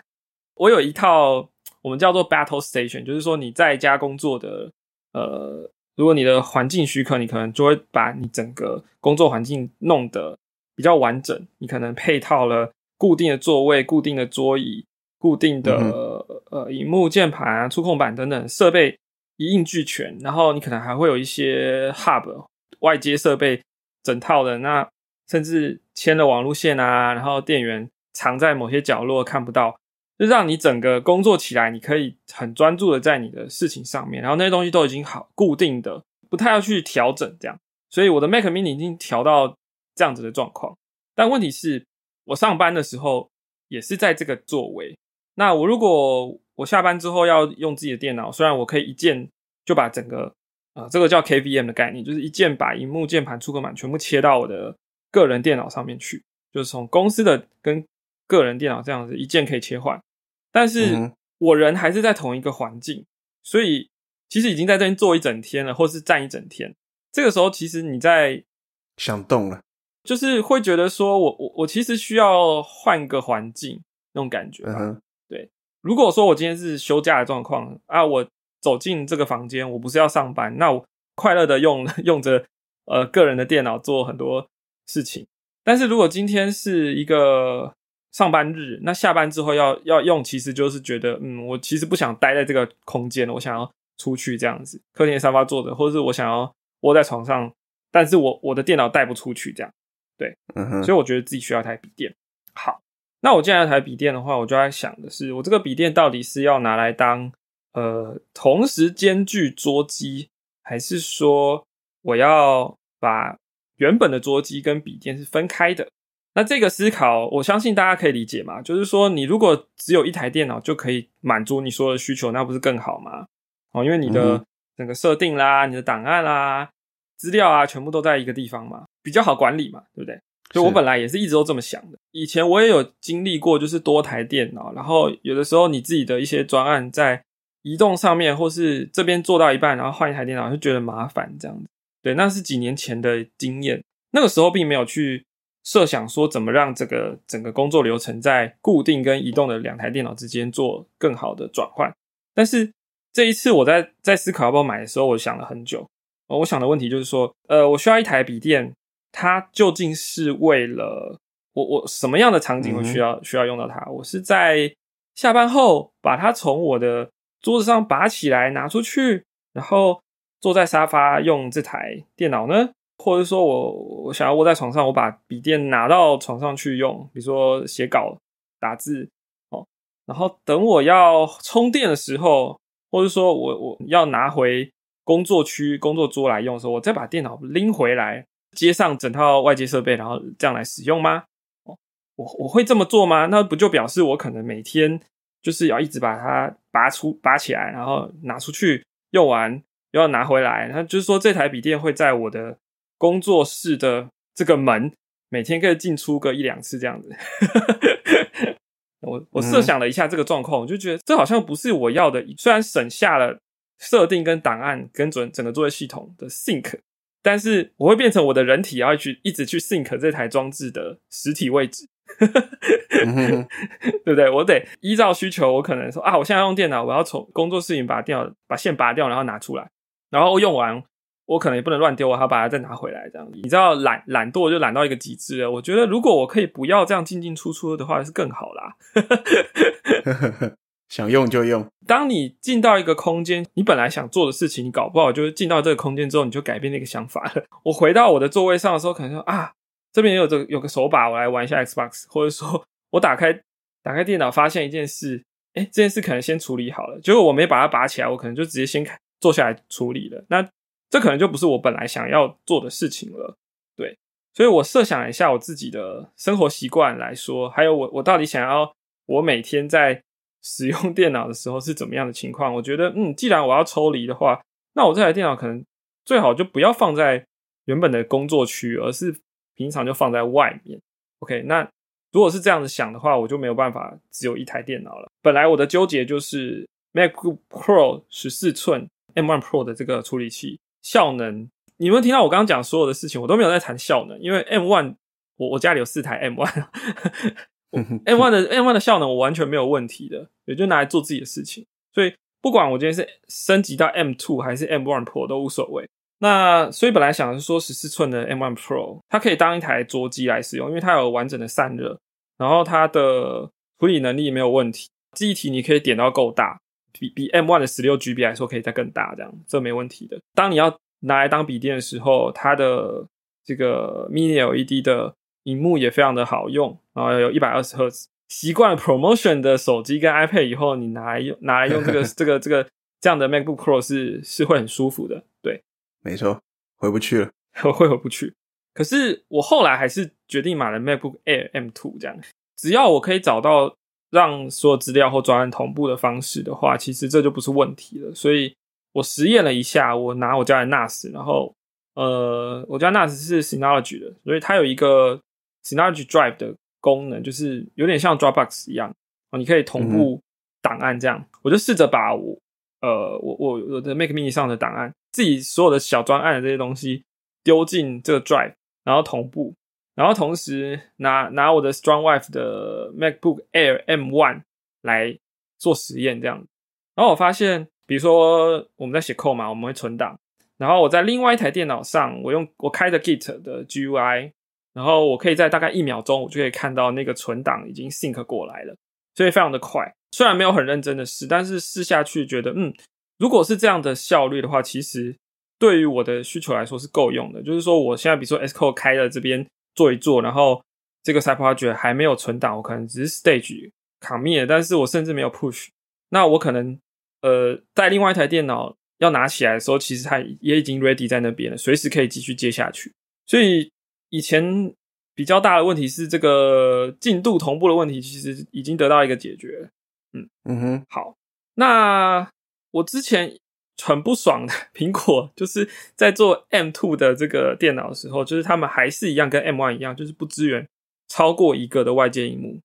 我有一套我们叫做 Battle Station，就是说你在家工作的，呃，如果你的环境许可，你可能就会把你整个工作环境弄得比较完整。你可能配套了固定的座位、固定的桌椅、固定的、嗯呃荧幕、键盘啊、触控板等等设备，一应俱全，然后你可能还会有一些 hub 外接设备整套的，那甚至牵了网路线啊，然后电源藏在某些角落看不到，就让你整个工作起来，你可以很专注的在你的事情上面，然后那些东西都已经好固定的，不太要去调整这样。所以我的 Mac Mini 已经调到这样子的状况，但问题是，我上班的时候也是在这个座位。那我如果我下班之后要用自己的电脑，虽然我可以一键就把整个啊，这个叫 KVM 的概念，就是一键把荧幕、键盘、触控板全部切到我的个人电脑上面去，就是从公司的跟个人电脑这样子一键可以切换。但是我人还是在同一个环境，所以其实已经在这边坐一整天了，或是站一整天。这个时候，其实你在想动了，就是会觉得说我我我其实需要换个环境那种感觉吧。如果说我今天是休假的状况啊，我走进这个房间，我不是要上班，那我快乐的用 用着呃个人的电脑做很多事情。但是如果今天是一个上班日，那下班之后要要用，其实就是觉得嗯，我其实不想待在这个空间，我想要出去这样子，客厅沙发坐着，或者是我想要窝在床上，但是我我的电脑带不出去，这样对，所以我觉得自己需要一台笔电。好。那我既然要台笔电的话，我就在想的是，我这个笔电到底是要拿来当呃同时兼具桌机，还是说我要把原本的桌机跟笔电是分开的？那这个思考，我相信大家可以理解嘛。就是说，你如果只有一台电脑就可以满足你所有的需求，那不是更好吗？哦，因为你的整个设定啦、你的档案啦、资料啊，全部都在一个地方嘛，比较好管理嘛，对不对？所以我本来也是一直都这么想的。以前我也有经历过，就是多台电脑，然后有的时候你自己的一些专案在移动上面，或是这边做到一半，然后换一台电脑就觉得麻烦这样子。对，那是几年前的经验，那个时候并没有去设想说怎么让这个整个工作流程在固定跟移动的两台电脑之间做更好的转换。但是这一次我在在思考要不要买的时候，我想了很久。我想的问题就是说，呃，我需要一台笔电。它究竟是为了我我什么样的场景会需要需要用到它？我是在下班后把它从我的桌子上拔起来拿出去，然后坐在沙发用这台电脑呢？或者说我我想要窝在床上，我把笔电拿到床上去用，比如说写稿打字哦，然后等我要充电的时候，或者说我我要拿回工作区工作桌来用的时候，我再把电脑拎回来。接上整套外接设备，然后这样来使用吗？哦，我我会这么做吗？那不就表示我可能每天就是要一直把它拔出、拔起来，然后拿出去用完，又要拿回来。那就是说，这台笔电会在我的工作室的这个门每天可以进出个一两次这样子。我我设想了一下这个状况，我就觉得这好像不是我要的。虽然省下了设定跟档案跟整整个作业系统的 sync。但是我会变成我的人体要去一直去 sync 这台装置的实体位置，对不对？我得依照需求，我可能说啊，我现在用电脑，我要从工作室里把电脑把线拔掉，然后拿出来，然后用完，我可能也不能乱丢，我还要把它再拿回来，这样子。你知道懒懒惰就懒到一个极致了。我觉得如果我可以不要这样进进出出的话，是更好啦。想用就用。当你进到一个空间，你本来想做的事情，你搞不好就是进到这个空间之后，你就改变那个想法了。我回到我的座位上的时候，可能说啊，这边也有这有个手把，我来玩一下 Xbox，或者说我打开打开电脑，发现一件事，哎，这件事可能先处理好了，结果我没把它拔起来，我可能就直接先开坐下来处理了。那这可能就不是我本来想要做的事情了。对，所以我设想一下我自己的生活习惯来说，还有我我到底想要我每天在。使用电脑的时候是怎么样的情况？我觉得，嗯，既然我要抽离的话，那我这台电脑可能最好就不要放在原本的工作区，而是平常就放在外面。OK，那如果是这样子想的话，我就没有办法只有一台电脑了。本来我的纠结就是 MacBook Pro 十四寸 M1 Pro 的这个处理器效能，你们听到我刚刚讲所有的事情，我都没有在谈效能，因为 M1 我我家里有四台 M1。M one 的 M one 的效能我完全没有问题的，也就拿来做自己的事情。所以不管我今天是升级到 M two 还是 M one Pro 都无所谓。那所以本来想是说十四寸的 M one Pro 它可以当一台桌机来使用，因为它有完整的散热，然后它的处理能力没有问题，记忆体你可以点到够大，比比 M1 的十六 GB 来说可以再更大，这样这没问题的。当你要拿来当笔电的时候，它的这个 Mini LED 的荧幕也非常的好用，然后有一百二十赫兹。习惯了 Promotion 的手机跟 iPad 以后，你拿来用拿来用这个 这个这个这样的 MacBook Pro 是是会很舒服的。对，没错，回不去了，我会回不去。可是我后来还是决定买了 MacBook Air M2，这样只要我可以找到让所有资料或专案同步的方式的话，其实这就不是问题了。所以我实验了一下，我拿我家的 NAS，然后呃，我家 NAS 是 Synology 的，所以它有一个 Synology Drive 的。功能就是有点像 Dropbox 一样哦，你可以同步档案这样。我就试着把我呃我我我的 Mac Mini 上的档案，自己所有的小专案的这些东西丢进这个 Drive，然后同步，然后同时拿拿我的 Strong Wife 的 MacBook Air M One 来做实验这样。然后我发现，比如说我们在写 code 嘛，我们会存档，然后我在另外一台电脑上，我用我开着 Git 的 GUI。然后我可以在大概一秒钟，我就可以看到那个存档已经 sync 过来了，所以非常的快。虽然没有很认真的试，但是试下去觉得，嗯，如果是这样的效率的话，其实对于我的需求来说是够用的。就是说，我现在比如说 SCO 开了这边做一做，然后这个 side project 还没有存档，我可能只是 stage commit，但是我甚至没有 push，那我可能呃在另外一台电脑要拿起来的时候，其实它也已经 ready 在那边了，随时可以继续接下去，所以。以前比较大的问题是这个进度同步的问题，其实已经得到一个解决。嗯嗯哼，好。那我之前很不爽的 苹果，就是在做 M2 的这个电脑的时候，就是他们还是一样跟 M1 一样，就是不支援超过一个的外接荧幕，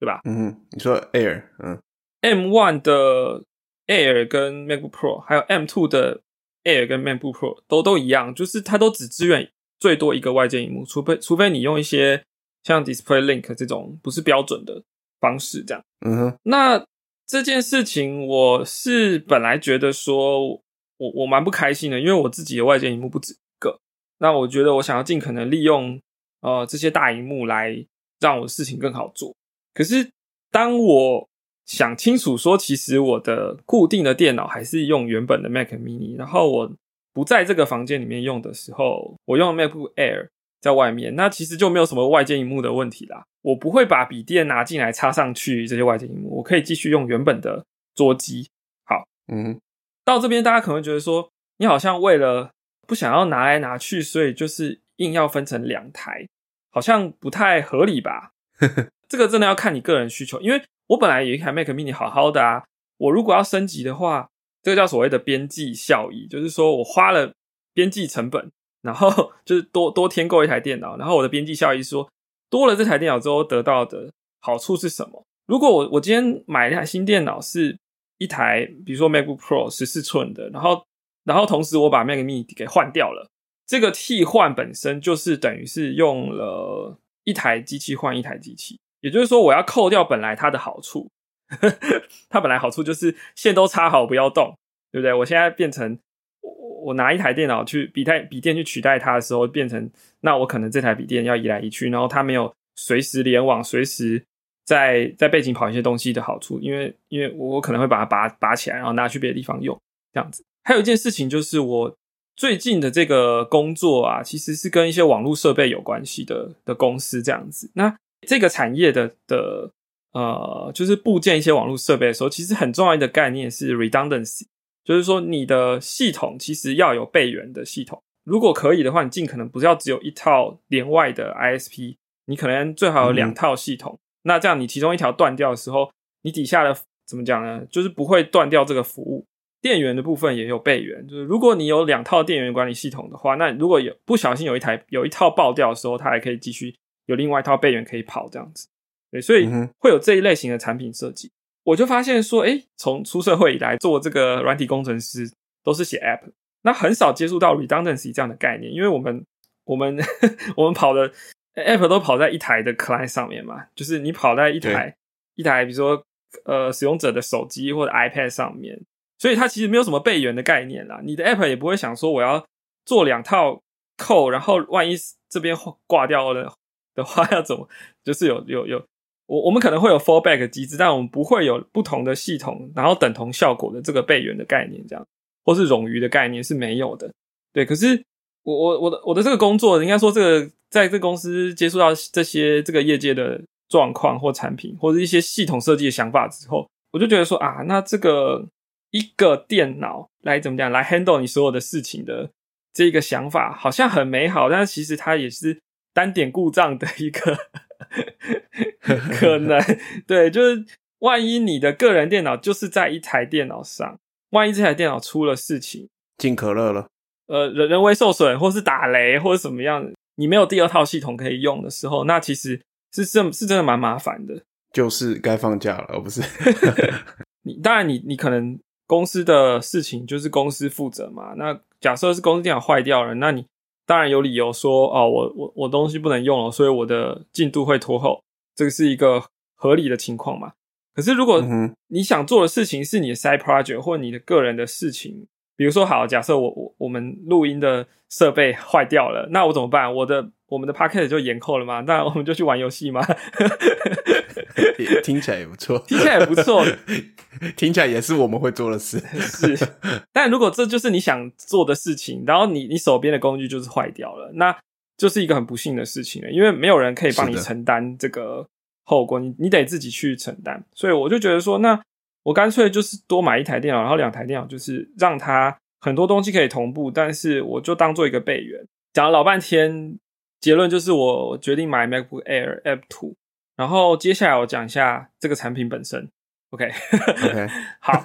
对吧？嗯哼，你说 Air，嗯，M1 的 Air 跟 MacBook Pro，还有 M2 的 Air 跟 MacBook Pro 都都一样，就是它都只支援。最多一个外接荧幕，除非除非你用一些像 Display Link 这种不是标准的方式，这样。嗯哼。那这件事情，我是本来觉得说，我我蛮不开心的，因为我自己的外接荧幕不止一个。那我觉得我想要尽可能利用呃这些大荧幕来让我的事情更好做。可是当我想清楚说，其实我的固定的电脑还是用原本的 Mac Mini，然后我。不在这个房间里面用的时候，我用 MacBook Air 在外面，那其实就没有什么外接荧幕的问题啦。我不会把笔电拿进来插上去这些外接荧幕，我可以继续用原本的桌机。好，嗯，到这边大家可能会觉得说，你好像为了不想要拿来拿去，所以就是硬要分成两台，好像不太合理吧？这个真的要看你个人需求，因为我本来有一台 Mac Mini 好好的啊，我如果要升级的话。这个叫所谓的边际效益，就是说我花了边际成本，然后 就是多多添购一台电脑，然后我的边际效益说多了这台电脑之后得到的好处是什么？如果我我今天买一台新电脑是一台，比如说 MacBook Pro 十四寸的，然后然后同时我把 Mac Mini 给换掉了，这个替换本身就是等于是用了一台机器换一台机器，也就是说我要扣掉本来它的好处。它本来好处就是线都插好不要动，对不对？我现在变成我拿一台电脑去笔台笔电去取代它的时候，变成那我可能这台笔电要移来移去，然后它没有随时联网、随时在在背景跑一些东西的好处，因为因为我可能会把它拔拔起来，然后拿去别的地方用这样子。还有一件事情就是我最近的这个工作啊，其实是跟一些网络设备有关系的的公司这样子。那这个产业的的。呃，就是部件一些网络设备的时候，其实很重要的概念是 redundancy，就是说你的系统其实要有备援的系统。如果可以的话，你尽可能不是要只有一套连外的 ISP，你可能最好有两套系统。那这样你其中一条断掉的时候，你底下的怎么讲呢？就是不会断掉这个服务。电源的部分也有备援，就是如果你有两套电源管理系统的话，那如果有不小心有一台有一套爆掉的时候，它还可以继续有另外一套备援可以跑这样子。对，所以会有这一类型的产品设计。我就发现说，哎，从出社会以来做这个软体工程师，都是写 App，那很少接触到 redundancy 这样的概念，因为我们我们 我们跑的 App 都跑在一台的 client 上面嘛，就是你跑在一台一台，比如说呃使用者的手机或者 iPad 上面，所以它其实没有什么备援的概念啦。你的 App 也不会想说我要做两套 code，然后万一这边挂掉了的话要怎么，就是有有有。我我们可能会有 fallback 机制，但我们不会有不同的系统，然后等同效果的这个备援的概念，这样或是冗余的概念是没有的。对，可是我我我的我的这个工作，应该说这个在这公司接触到这些这个业界的状况或产品，或者一些系统设计的想法之后，我就觉得说啊，那这个一个电脑来怎么讲来 handle 你所有的事情的这个想法，好像很美好，但是其实它也是单点故障的一个。可能对，就是万一你的个人电脑就是在一台电脑上，万一这台电脑出了事情，进可乐了，呃，人人为受损，或是打雷，或者什么样，你没有第二套系统可以用的时候，那其实是真是真的蛮麻烦的。就是该放假了，而不是 你。当然，你你可能公司的事情就是公司负责嘛。那假设是公司电脑坏掉了，那你。当然有理由说哦，我我我东西不能用了，所以我的进度会拖后，这个是一个合理的情况嘛？可是如果你想做的事情是你的 side project 或你的个人的事情，比如说好，假设我我我们录音的设备坏掉了，那我怎么办？我的我们的 p o c k e t 就延后了吗？那我们就去玩游戏吗？听起来也不错，听起来也不错，听起来也是我们会做的事。是，但如果这就是你想做的事情，然后你你手边的工具就是坏掉了，那就是一个很不幸的事情了，因为没有人可以帮你承担这个后果，你你得自己去承担。所以我就觉得说，那我干脆就是多买一台电脑，然后两台电脑，就是让它很多东西可以同步，但是我就当做一个备援。讲了老半天，结论就是我决定买 MacBook Air App Two。然后接下来我讲一下这个产品本身，OK，OK，好，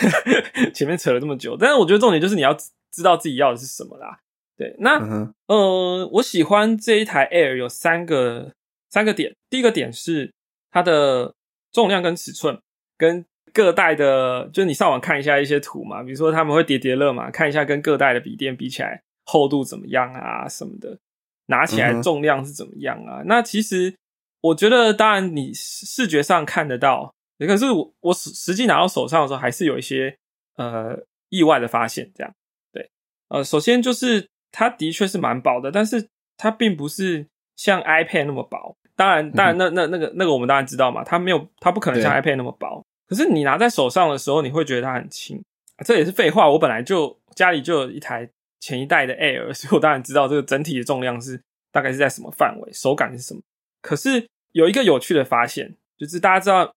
前面扯了这么久，但是我觉得重点就是你要知道自己要的是什么啦。对，那呃，我喜欢这一台 Air 有三个三个点，第一个点是它的重量跟尺寸，跟各代的，就是你上网看一下一些图嘛，比如说他们会叠叠乐嘛，看一下跟各代的笔电比起来厚度怎么样啊什么的，拿起来重量是怎么样啊？那其实。我觉得，当然你视觉上看得到，可是我我实实际拿到手上的时候，还是有一些呃意外的发现。这样，对，呃，首先就是它的确是蛮薄的，但是它并不是像 iPad 那么薄。当然，当然，那那那个那个我们当然知道嘛，它没有，它不可能像 iPad 那么薄。可是你拿在手上的时候，你会觉得它很轻。这也是废话，我本来就家里就有一台前一代的 Air，所以我当然知道这个整体的重量是大概是在什么范围，手感是什么。可是有一个有趣的发现，就是大家知道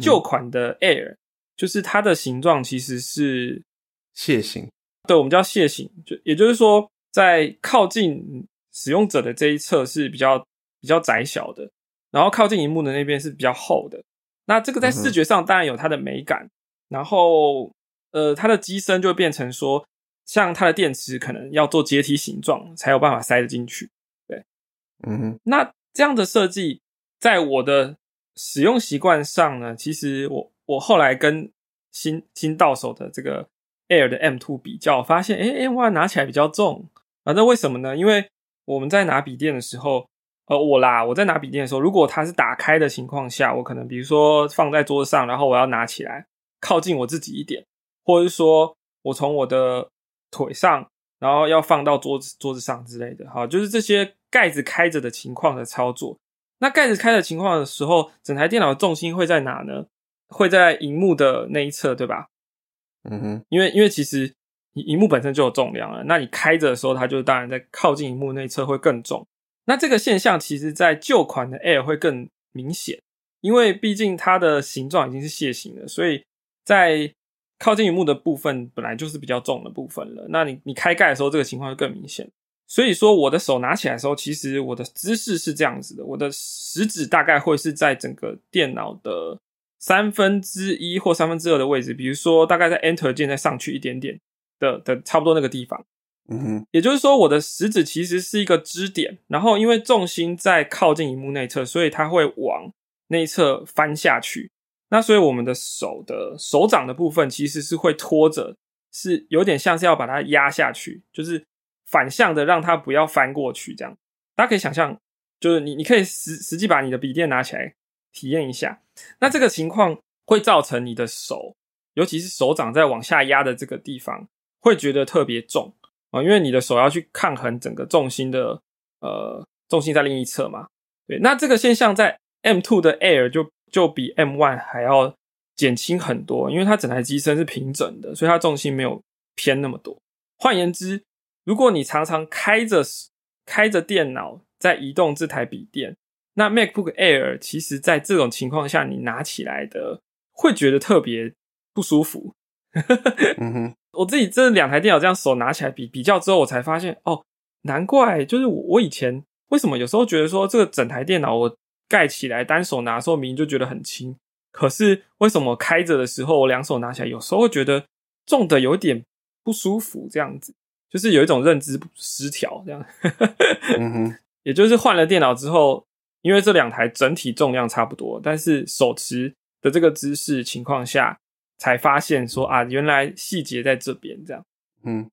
旧款的 Air，就是它的形状其实是楔形，对，我们叫楔形，就也就是说，在靠近使用者的这一侧是比较比较窄小的，然后靠近荧幕的那边是比较厚的。那这个在视觉上当然有它的美感，然后呃，它的机身就会变成说，像它的电池可能要做阶梯形状才有办法塞得进去，对，嗯哼，那。这样的设计，在我的使用习惯上呢，其实我我后来跟新新到手的这个 Air 的 M Two 比较，发现，哎哎，哇，拿起来比较重啊。那为什么呢？因为我们在拿笔电的时候，呃，我啦，我在拿笔电的时候，如果它是打开的情况下，我可能比如说放在桌子上，然后我要拿起来靠近我自己一点，或者是说我从我的腿上。然后要放到桌子桌子上之类的，好，就是这些盖子开着的情况的操作。那盖子开的情况的时候，整台电脑的重心会在哪呢？会在荧幕的那一侧，对吧？嗯哼，因为因为其实荧幕本身就有重量了，那你开着的时候，它就当然在靠近荧幕那一侧会更重。那这个现象其实在旧款的 Air 会更明显，因为毕竟它的形状已经是楔形了，所以在靠近荧幕的部分本来就是比较重的部分了，那你你开盖的时候，这个情况就更明显。所以说，我的手拿起来的时候，其实我的姿势是这样子的，我的食指大概会是在整个电脑的三分之一或三分之二的位置，比如说大概在 Enter 键再上去一点点的的差不多那个地方。嗯哼，也就是说，我的食指其实是一个支点，然后因为重心在靠近荧幕内侧，所以它会往内侧翻下去。那所以我们的手的手掌的部分其实是会拖着，是有点像是要把它压下去，就是反向的让它不要翻过去。这样大家可以想象，就是你你可以实实际把你的笔电拿起来体验一下。那这个情况会造成你的手，尤其是手掌在往下压的这个地方，会觉得特别重啊，因为你的手要去抗衡整个重心的呃重心在另一侧嘛。对，那这个现象在。M2 的 Air 就就比 M1 还要减轻很多，因为它整台机身是平整的，所以它重心没有偏那么多。换言之，如果你常常开着开着电脑在移动这台笔电，那 MacBook Air 其实在这种情况下，你拿起来的会觉得特别不舒服。嗯哼，我自己这两台电脑这样手拿起来比比较之后，我才发现哦，难怪就是我我以前为什么有时候觉得说这个整台电脑我盖起来单手拿的时候明明就觉得很轻，可是为什么开着的时候我两手拿起来有时候会觉得重的有点不舒服，这样子就是有一种认知失调这样。嗯哼，也就是换了电脑之后，因为这两台整体重量差不多，但是手持的这个姿势情况下。才发现说啊，原来细节在这边这样。嗯，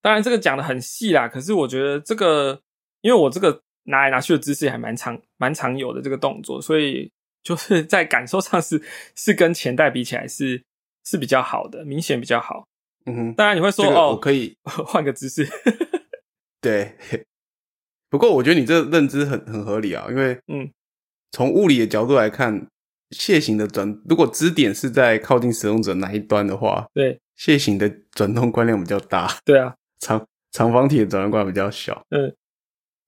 当然这个讲的很细啦，可是我觉得这个，因为我这个拿来拿去的姿势还蛮常蛮常有的这个动作，所以就是在感受上是是跟前代比起来是是比较好的，明显比较好。嗯哼，当然你会说哦，我可以 换个姿势。对，不过我觉得你这认知很很合理啊，因为嗯，从物理的角度来看。楔形的转，如果支点是在靠近使用者那一端的话，对，楔形的转动惯量比较大，对啊，长长方体的转动惯量比较小，嗯，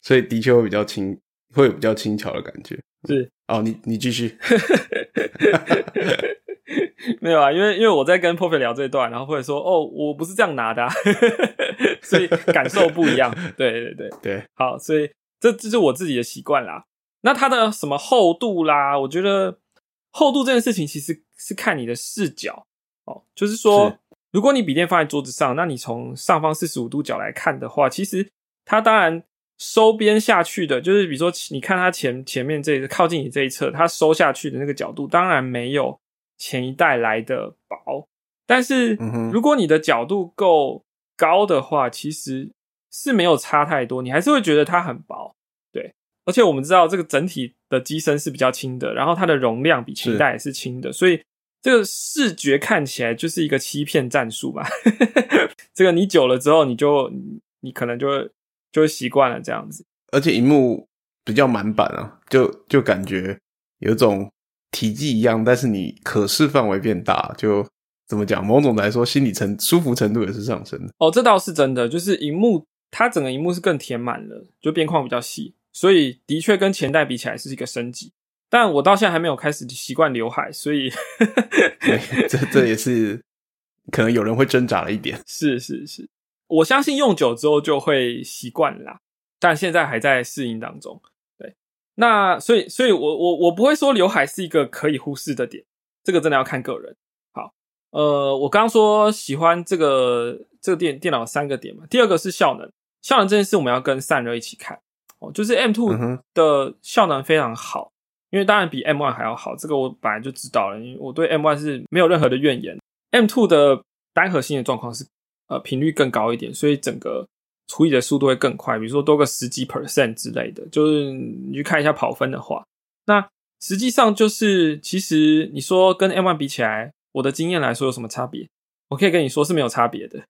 所以的确会比较轻，会有比较轻巧的感觉。是哦，你你继续，没有啊，因为因为我在跟 p o f i 聊这段，然后或者说哦，我不是这样拿的，啊 所以感受不一样。对对对对，好，所以这这是我自己的习惯啦。那它的什么厚度啦，我觉得。厚度这件事情其实是看你的视角哦，就是说，如果你笔电放在桌子上，那你从上方四十五度角来看的话，其实它当然收边下去的，就是比如说，你看它前前面这靠近你这一侧，它收下去的那个角度，当然没有前一代来的薄，但是如果你的角度够高的话，其实是没有差太多，你还是会觉得它很薄，对。而且我们知道这个整体的机身是比较轻的，然后它的容量比前一代也是轻的，所以这个视觉看起来就是一个欺骗战术嘛。这个你久了之后，你就你可能就会就会习惯了这样子。而且荧幕比较满版啊，就就感觉有种体积一样，但是你可视范围变大，就怎么讲？某种来说，心理程舒服程度也是上升的。哦，这倒是真的，就是荧幕它整个荧幕是更填满了，就边框比较细。所以的确跟前代比起来是一个升级，但我到现在还没有开始习惯刘海，所以 这这也是可能有人会挣扎了一点。是是是，我相信用久之后就会习惯啦，但现在还在适应当中。对，那所以所以我我我不会说刘海是一个可以忽视的点，这个真的要看个人。好，呃，我刚刚说喜欢这个这个电电脑三个点嘛，第二个是效能，效能这件事我们要跟散热一起看。哦，就是 M two 的效能非常好，因为当然比 M one 还要好，这个我本来就知道了，因为我对 M one 是没有任何的怨言。M two 的单核心的状况是，呃，频率更高一点，所以整个处理的速度会更快，比如说多个十几 percent 之类的。就是你去看一下跑分的话，那实际上就是其实你说跟 M one 比起来，我的经验来说有什么差别？我可以跟你说是没有差别的，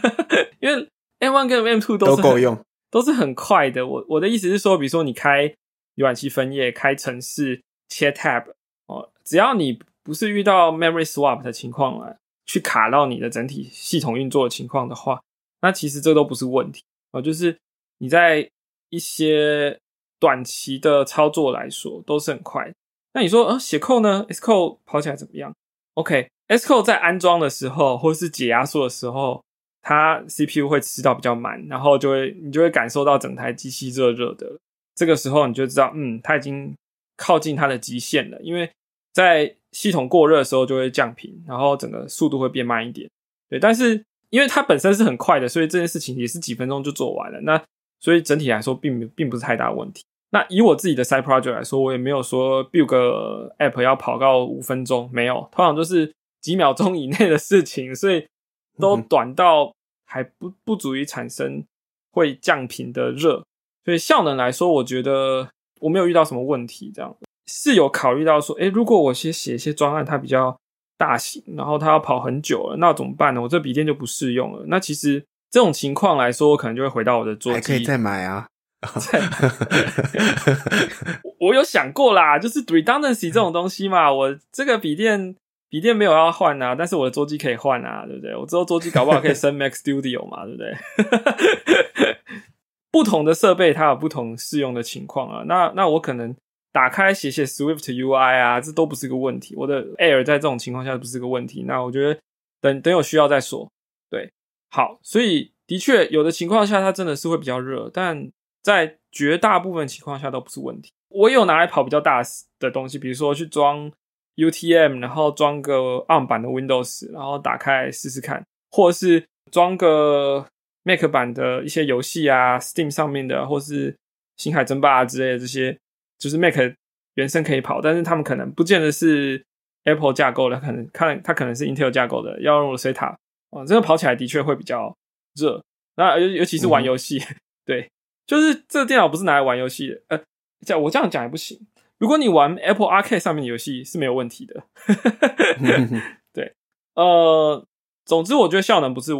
因为 M one 跟 M two 都够用。都是很快的。我我的意思是说，比如说你开浏览器分页、开城市、切 tab 哦，只要你不是遇到 memory swap 的情况啊，去卡到你的整体系统运作的情况的话，那其实这都不是问题啊。就是你在一些短期的操作来说都是很快。那你说呃写扣呢？S 扣跑起来怎么样？OK，S 扣在安装的时候或是解压缩的时候。它 CPU 会吃到比较慢，然后就会你就会感受到整台机器热热的。这个时候你就知道，嗯，它已经靠近它的极限了。因为在系统过热的时候就会降频，然后整个速度会变慢一点。对，但是因为它本身是很快的，所以这件事情也是几分钟就做完了。那所以整体来说，并并不是太大问题。那以我自己的 side project 来说，我也没有说 build 个 app 要跑到五分钟，没有，通常就是几秒钟以内的事情，所以。都短到还不不足以产生会降频的热，所以效能来说，我觉得我没有遇到什么问题。这样是有考虑到说，诶，如果我先写一些专案，它比较大型，然后它要跑很久了，那怎么办呢？我这笔电就不适用了。那其实这种情况来说，我可能就会回到我的桌机，还可以再买啊。我有想过啦，就是 redundancy 这种东西嘛，我这个笔电笔电没有要换啊，但是我的桌机可以换啊，对不对？我之后桌机搞不好可以升 Mac Studio 嘛，对不对？不同的设备它有不同适用的情况啊，那那我可能打开写写 Swift UI 啊，这都不是一个问题。我的 Air 在这种情况下不是个问题，那我觉得等等有需要再说。对，好，所以的确有的情况下它真的是会比较热，但在绝大部分情况下都不是问题。我有拿来跑比较大的东西，比如说去装 UTM，然后装个 ARM 版的 Windows，然后打开试试看，或是装个 Mac 版的一些游戏啊，Steam 上面的，或是星海争霸之类的这些，就是 Mac 原生可以跑，但是他们可能不见得是 Apple 架构的，可能看它可能是 Intel 架构的，要用 Rosetta 啊，这个跑起来的确会比较热，那尤尤其是玩游戏，对。就是这个电脑不是拿来玩游戏的，呃，这我这样讲也不行。如果你玩 Apple Arcade 上面的游戏是没有问题的，对，呃，总之我觉得效能不是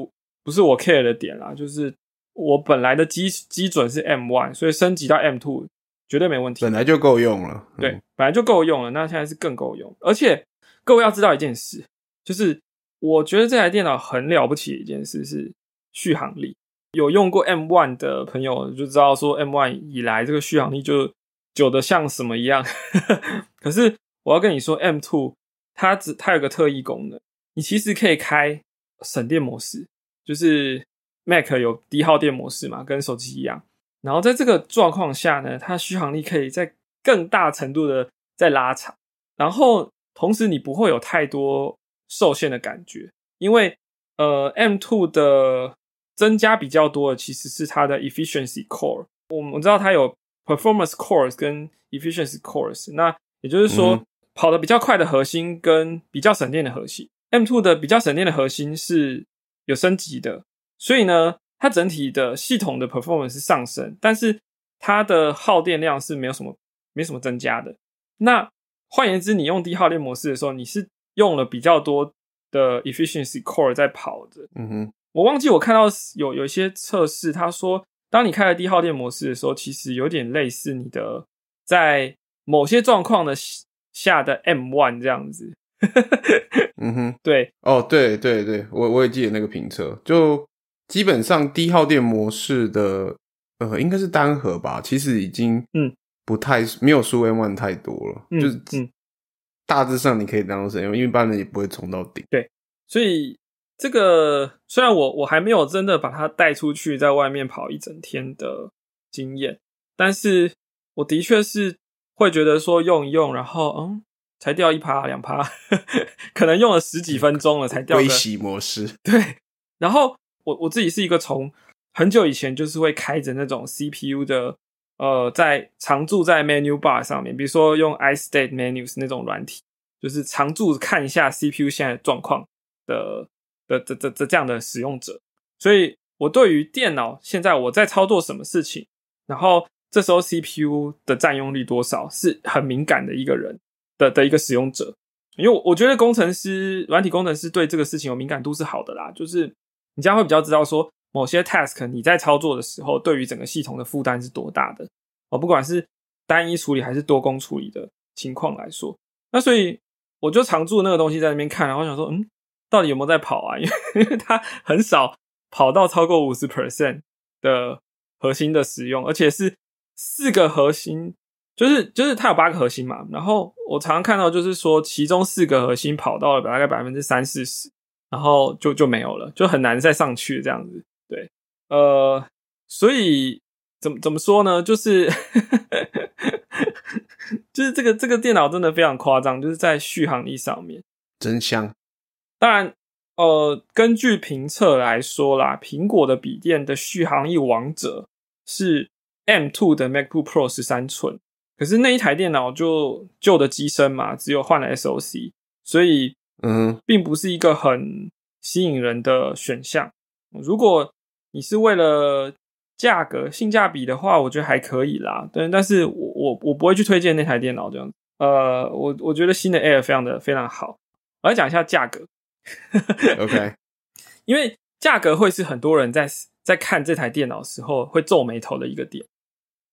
不是我 care 的点啦，就是我本来的基基准是 M one，所以升级到 M two 绝对没问题，本来就够用了，对，本来就够用了，那现在是更够用。而且各位要知道一件事，就是我觉得这台电脑很了不起的一件事是续航力。有用过 M One 的朋友就知道，说 M One 以来这个续航力就久的像什么一样。可是我要跟你说，M Two 它只它有个特异功能，你其实可以开省电模式，就是 Mac 有低耗电模式嘛，跟手机一样。然后在这个状况下呢，它续航力可以在更大程度的在拉长，然后同时你不会有太多受限的感觉，因为呃 M Two 的。增加比较多的其实是它的 efficiency core。我们知道它有 performance cores 跟 efficiency cores，那也就是说跑得比较快的核心跟比较省电的核心。M2 的比较省电的核心是有升级的，所以呢，它整体的系统的 performance 是上升，但是它的耗电量是没有什么没什么增加的。那换言之，你用低耗电模式的时候，你是用了比较多的 efficiency core 在跑的。嗯哼。我忘记我看到有有一些测试，他说，当你开了低耗电模式的时候，其实有点类似你的在某些状况的下的 M one 这样子。嗯哼，对，哦，对对对，我我也记得那个评测，就基本上低耗电模式的，呃，应该是单核吧，其实已经嗯不太没有输 M one 太多了，就是嗯大致上你可以当成因为一般人也不会冲到顶。对，所以。这个虽然我我还没有真的把它带出去，在外面跑一整天的经验，但是我的确是会觉得说用一用，然后嗯，才掉一趴两趴，可能用了十几分钟了才掉。微洗模式对，然后我我自己是一个从很久以前就是会开着那种 CPU 的，呃，在常驻在 menu bar 上面，比如说用 iState menus 那种软体，就是常驻看一下 CPU 现在状况的。的这这这这样的使用者，所以我对于电脑现在我在操作什么事情，然后这时候 CPU 的占用率多少是很敏感的一个人的的一个使用者，因为我觉得工程师、软体工程师对这个事情有敏感度是好的啦，就是你这样会比较知道说某些 task 你在操作的时候，对于整个系统的负担是多大的哦，不管是单一处理还是多工处理的情况来说，那所以我就常驻那个东西在那边看，然后想说，嗯。到底有没有在跑啊？因 为因为它很少跑到超过五十 percent 的核心的使用，而且是四个核心，就是就是它有八个核心嘛。然后我常常看到就是说，其中四个核心跑到了大概百分之三四十，然后就就没有了，就很难再上去这样子。对，呃，所以怎么怎么说呢？就是 就是这个这个电脑真的非常夸张，就是在续航力上面真香。当然，呃，根据评测来说啦，苹果的笔电的续航力王者是 M2 的 MacBook Pro 十三寸。可是那一台电脑就旧的机身嘛，只有换了 SOC，所以嗯，并不是一个很吸引人的选项。如果你是为了价格性价比的话，我觉得还可以啦。但但是我我我不会去推荐那台电脑这样。呃，我我觉得新的 Air 非常的非常好。我来讲一下价格。OK，因为价格会是很多人在在看这台电脑时候会皱眉头的一个点。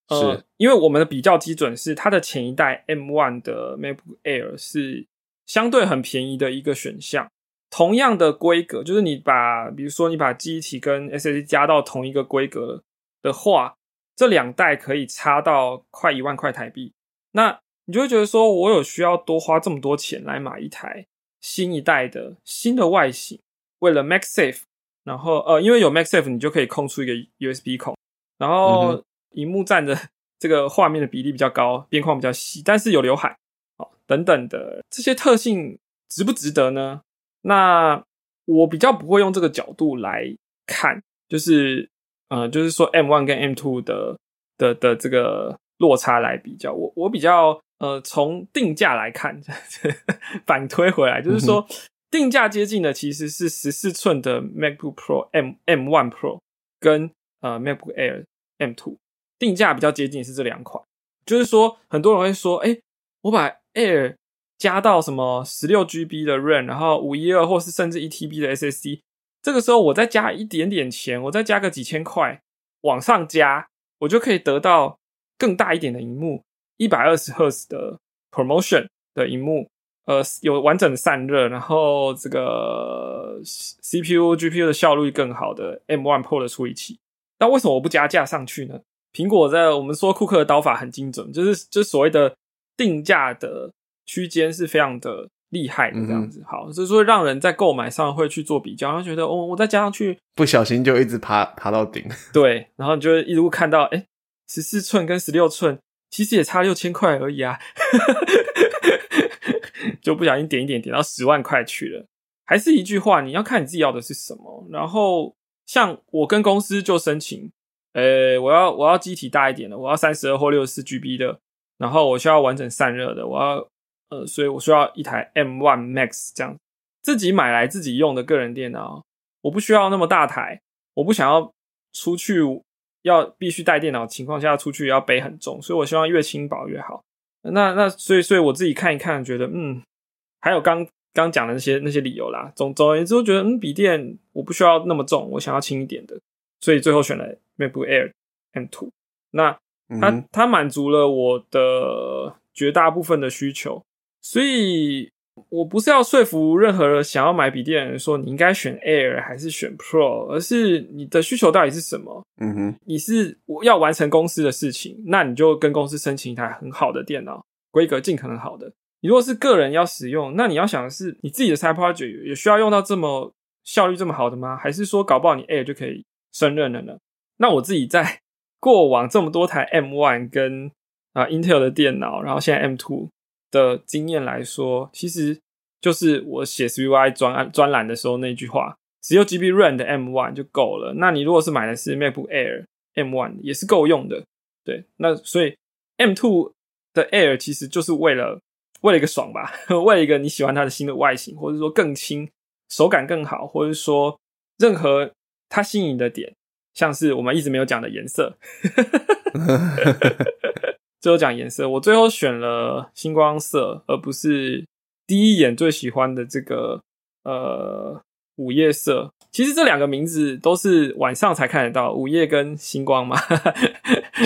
呃是，因为我们的比较基准是它的前一代 M One 的 MacBook Air 是相对很便宜的一个选项。同样的规格，就是你把，比如说你把记忆体跟 SSD 加到同一个规格的话，这两代可以差到快一万块台币。那你就会觉得说，我有需要多花这么多钱来买一台新一代的新的外形，为了 MagSafe，然后呃，因为有 MagSafe，你就可以空出一个 USB 孔，然嗯后荧幕占的这个画面的比例比较高，边框比较细，但是有刘海，哦，等等的这些特性值不值得呢？那我比较不会用这个角度来看，就是呃，就是说 M one 跟 M two 的的的这个落差来比较，我我比较呃从定价来看，反推回来，就是说定价接近的其实是十四寸的 MacBook Pro M M one Pro 跟呃 MacBook Air M two 定价比较接近是这两款，就是说很多人会说，哎、我把 Air 加到什么十六 GB 的 RAM，然后五一二或是甚至一 TB 的 SSD，这个时候我再加一点点钱，我再加个几千块往上加，我就可以得到更大一点的荧幕，一百二十赫兹的 Promotion 的荧幕，呃，有完整的散热，然后这个 CPU、GPU 的效率更好的 M1 Pro 的处理器。那为什么我不加价上去呢？苹果在我们说库克的刀法很精准，就是就所谓的定价的区间是非常的厉害的这样子。好，所以说让人在购买上会去做比较，然后觉得哦，我再加上去，不小心就一直爬爬到顶。对，然后你就会一路看到，哎，十四寸跟十六寸其实也差六千块而已啊，就不小心点一点点到十万块去了。还是一句话，你要看你自己要的是什么。然后像我跟公司就申请，呃，我要我要机体大一点的，我要三十二或六十四 GB 的，然后我需要完整散热的，我要呃，所以我需要一台 M One Max 这样自己买来自己用的个人电脑，我不需要那么大台，我不想要出去要必须带电脑情况下出去要背很重，所以我希望越轻薄越好。那那所以所以我自己看一看，觉得嗯，还有刚刚讲的那些那些理由啦。总总而言之，我觉得嗯，笔电我不需要那么重，我想要轻一点的，所以最后选了 MacBook Air M Two。那它它满足了我的绝大部分的需求，所以我不是要说服任何想要买笔电的人说你应该选 Air 还是选 Pro，而是你的需求到底是什么？嗯哼，你是要完成公司的事情，那你就跟公司申请一台很好的电脑，规格尽可能好的。你如果是个人要使用，那你要想的是你自己的 side project 也需要用到这么效率这么好的吗？还是说搞不好你 Air 就可以胜任了呢？那我自己在过往这么多台 M One 跟啊 Intel 的电脑，然后现在 M Two 的经验来说，其实就是我写 SVI 专案专栏的时候那句话，只有 GB RAM 的 M One 就够了。那你如果是买的是 MacBook Air M One 也是够用的，对。那所以 M Two 的 Air 其实就是为了为了一个爽吧，为了一个你喜欢它的新的外形，或者说更轻、手感更好，或者说任何它吸引的点，像是我们一直没有讲的颜色。最后讲颜色，我最后选了星光色，而不是第一眼最喜欢的这个呃午夜色。其实这两个名字都是晚上才看得到，午夜跟星光嘛。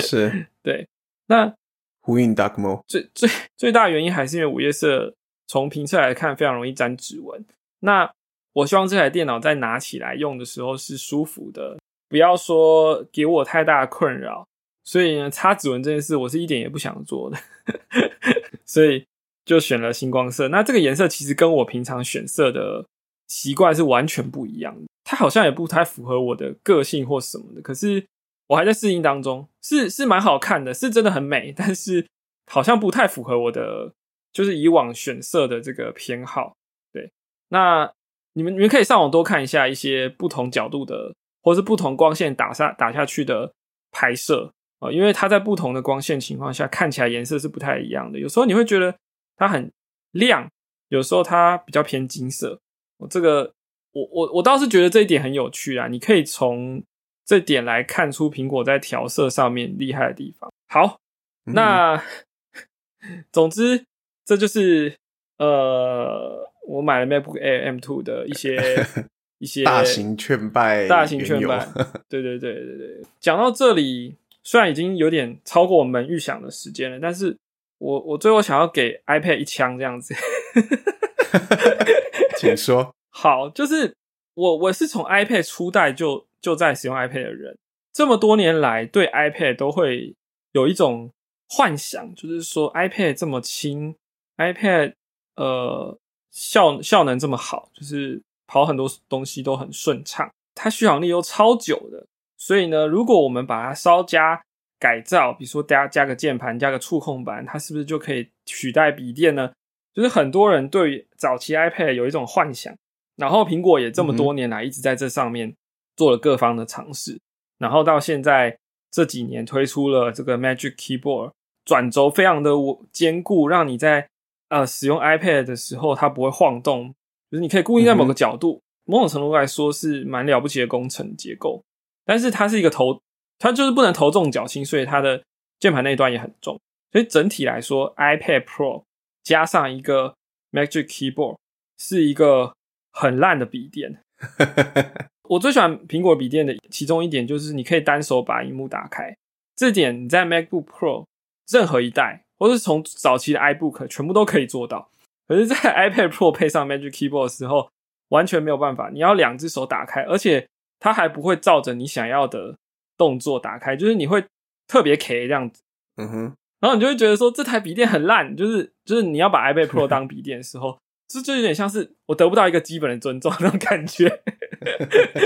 是 对，那呼应 Dark Mode。最最最大原因还是因为午夜色从评测来看非常容易沾指纹。那我希望这台电脑在拿起来用的时候是舒服的，不要说给我太大的困扰。所以呢，擦指纹这件事我是一点也不想做的，所以就选了星光色。那这个颜色其实跟我平常选色的习惯是完全不一样的，它好像也不太符合我的个性或什么的。可是我还在适应当中，是是蛮好看的，是真的很美，但是好像不太符合我的就是以往选色的这个偏好。对，那你们你们可以上网多看一下一些不同角度的，或是不同光线打下打下去的拍摄。哦，因为它在不同的光线情况下看起来颜色是不太一样的。有时候你会觉得它很亮，有时候它比较偏金色。我这个，我我我倒是觉得这一点很有趣啊！你可以从这点来看出苹果在调色上面厉害的地方。好，嗯那 总之这就是呃，我买了 MacBook Air M2 的一些 一些大型劝败，大型劝败。对对对对对，讲到这里，虽然已经有点超过我们预想的时间了，但是我我最后想要给 iPad 一枪这样子。请说。好，就是我我是从 iPad 初代就就在使用 iPad 的人，这么多年来对 iPad 都会有一种幻想，就是说 iPad 这么轻，iPad 呃效效能这么好，就是跑很多东西都很顺畅，它续航力又超久的。所以呢，如果我们把它稍加改造，比如说加加个键盘、加个触控板，它是不是就可以取代笔电呢？就是很多人对早期 iPad 有一种幻想，然后苹果也这么多年来一直在这上面做了各方的尝试，然后到现在这几年推出了这个 Magic Keyboard，转轴非常的坚固，让你在呃使用 iPad 的时候它不会晃动，就是你可以固定在某个角度，某种程度来说是蛮了不起的工程结构。但是它是一个头，它就是不能头重脚轻，所以它的键盘那一端也很重。所以整体来说，iPad Pro 加上一个 Magic Keyboard 是一个很烂的笔电。我最喜欢苹果笔电的其中一点就是你可以单手把荧幕打开，这点你在 MacBook Pro 任何一代，或是从早期的 iBook 全部都可以做到。可是，在 iPad Pro 配上 Magic Keyboard 的时候，完全没有办法，你要两只手打开，而且。它还不会照着你想要的动作打开，就是你会特别 K 这样子，嗯哼，然后你就会觉得说这台笔电很烂，就是就是你要把 iPad Pro 当笔电的时候，这就有点像是我得不到一个基本的尊重那种感觉。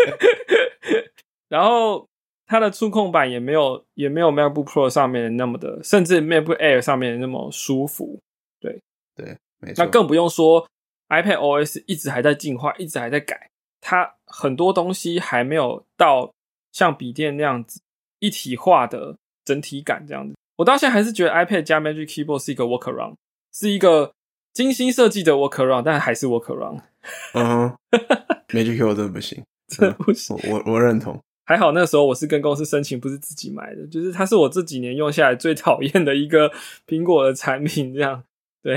然后它的触控板也没有也没有 MacBook Pro 上面那么的，甚至 MacBook Air 上面那么舒服。对对，没错。那更不用说 iPad OS 一直还在进化，一直还在改。它很多东西还没有到像笔电那样子一体化的整体感这样子。我到现在还是觉得 iPad 加 Magic Keyboard 是一个 workaround，是一个精心设计的 workaround，但还是 workaround。嗯，Magic Keyboard 真的不行，真的不行。我我认同。还好那时候我是跟公司申请，不是自己买的，就是它是我这几年用下来最讨厌的一个苹果的产品。这样对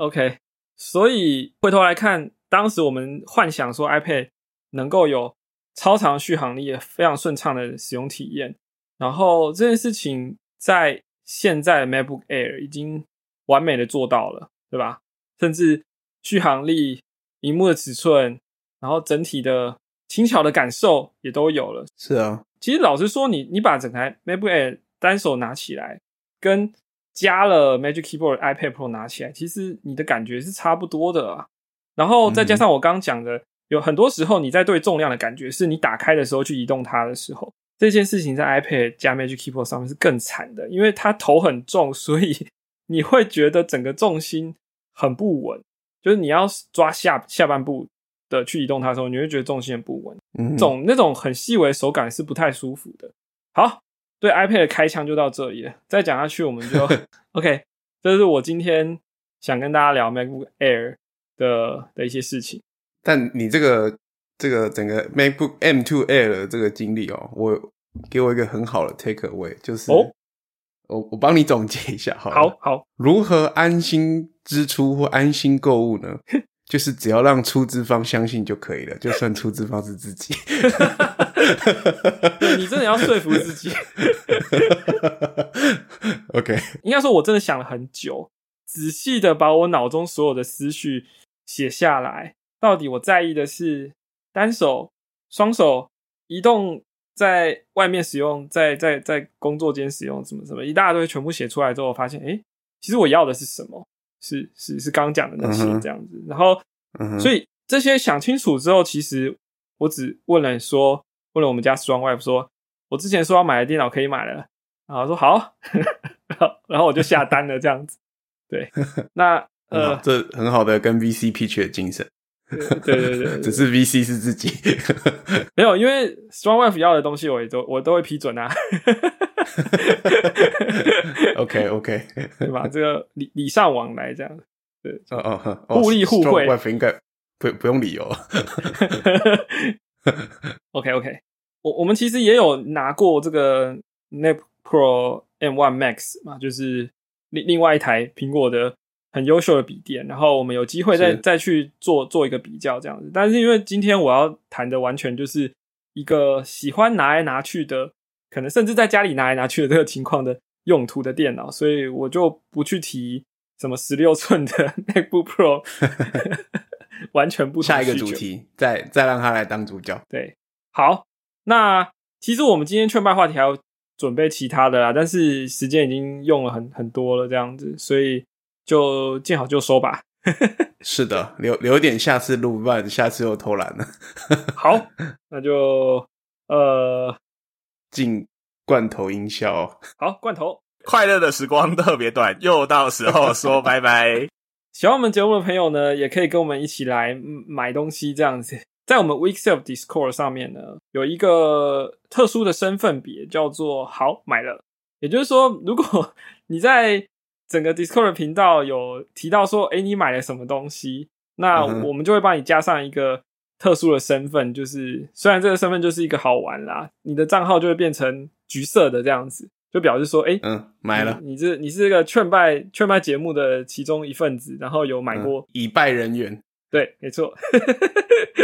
，OK。所以回头来看。当时我们幻想说 iPad 能够有超长续航力、非常顺畅的使用体验，然后这件事情在现在 MacBook Air 已经完美的做到了，对吧？甚至续航力、荧幕的尺寸，然后整体的轻巧的感受也都有了。是啊，其实老实说，你你把整台 MacBook Air 单手拿起来，跟加了 Magic Keyboard iPad Pro 拿起来，其实你的感觉是差不多的啊。然后再加上我刚刚讲的，有很多时候你在对重量的感觉，是你打开的时候去移动它的时候，这件事情在 iPad 加 Magic Keyboard 上面是更惨的，因为它头很重，所以 你会觉得整个重心很不稳，就是你要抓下下半部的去移动它的时候，你会觉得重心很不稳，嗯，种那种很细微手感是不太舒服的。好，对 iPad 的开枪就到这里了，再讲下去我们就 OK。这是我今天想跟大家聊 MacBook Air。的的一些事情，但你这个这个整个 MacBook M2 Air 的这个经历哦，我给我一个很好的 take away，就是哦，我我帮你总结一下，好，好，好，如何安心支出或安心购物呢？就是只要让出资方相信就可以了，就算出资方是自己，你真的要说服自己。OK，应该说，我真的想了很久。仔细的把我脑中所有的思绪写下来，到底我在意的是单手、双手移动在外面使用，在在在工作间使用，什么什么一大堆，全部写出来之后，发现，哎，其实我要的是什么？是是是刚刚讲的那些这样子。然后，所以这些想清楚之后，其实我只问了说，问了我们家 Strong Wife 说，我之前说要买的电脑可以买了，然后说好，然后然后我就下单了这样子。对，那 呃，这很好的跟 VC pitch 的精神。对对对，只是 VC 是自己没有，因为 Strong Wife 要的东西，我也都我都会批准啊。OK OK，对吧？这个礼礼尚往来这样，对，哦哦，互利互惠。Wife 应该不不用理由。OK OK，我我们其实也有拿过这个 Mac Pro M1 Max 嘛，就是。另另外一台苹果的很优秀的笔电，然后我们有机会再再去做做一个比较这样子。但是因为今天我要谈的完全就是一个喜欢拿来拿去的可能甚至在家里拿来拿去的这个情况的用途的电脑，所以我就不去提什么十六寸的 MacBook Pro，完全不同下一个主题，再再让他来当主角。对，好，那其实我们今天劝败话题还有准备其他的啦，但是时间已经用了很很多了，这样子，所以就见好就收吧。是的，留留一点下次录，不然下次又偷懒了。好，那就呃，进罐头音效，好，罐头。快乐的时光特别短，又到时候说拜拜。喜欢我们节目的朋友呢，也可以跟我们一起来嗯买东西，这样子。在我们 Weekself Discord 上面呢，有一个特殊的身份别，叫做“好买了”。也就是说，如果你在整个 Discord 的频道有提到说，哎，你买了什么东西，那我们就会帮你加上一个特殊的身份，就是虽然这个身份就是一个好玩啦，你的账号就会变成橘色的这样子，就表示说，哎，嗯，买了，你你是你是这个劝败劝败节目的其中一份子，然后有买过，嗯以拜人缘。对，没错。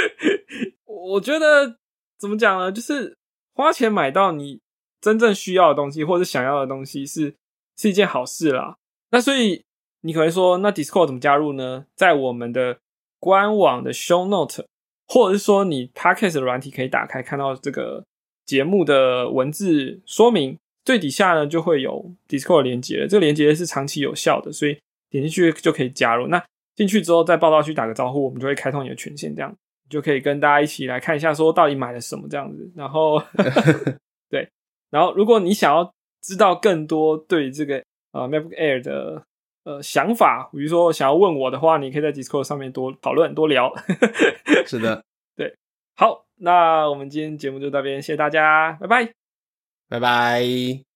我觉得怎么讲呢？就是花钱买到你真正需要的东西或者想要的东西是是一件好事啦。那所以你可能说，那 Discord 怎么加入呢？在我们的官网的 Show Note，或者是说你 Podcast 的软体可以打开，看到这个节目的文字说明，最底下呢就会有 Discord 的连接了。这个连接是长期有效的，所以点进去就可以加入。那进去之后，在报道区打个招呼，我们就会开通你的权限，这样你就可以跟大家一起来看一下，说到底买了什么这样子。然后 对，然后如果你想要知道更多对于这个呃 MacBook Air 的呃想法，比如说想要问我的话，你可以在 Discord 上面多讨论、多聊。是的，对好，那我们今天节目就到这边，谢谢大家，拜拜。拜拜。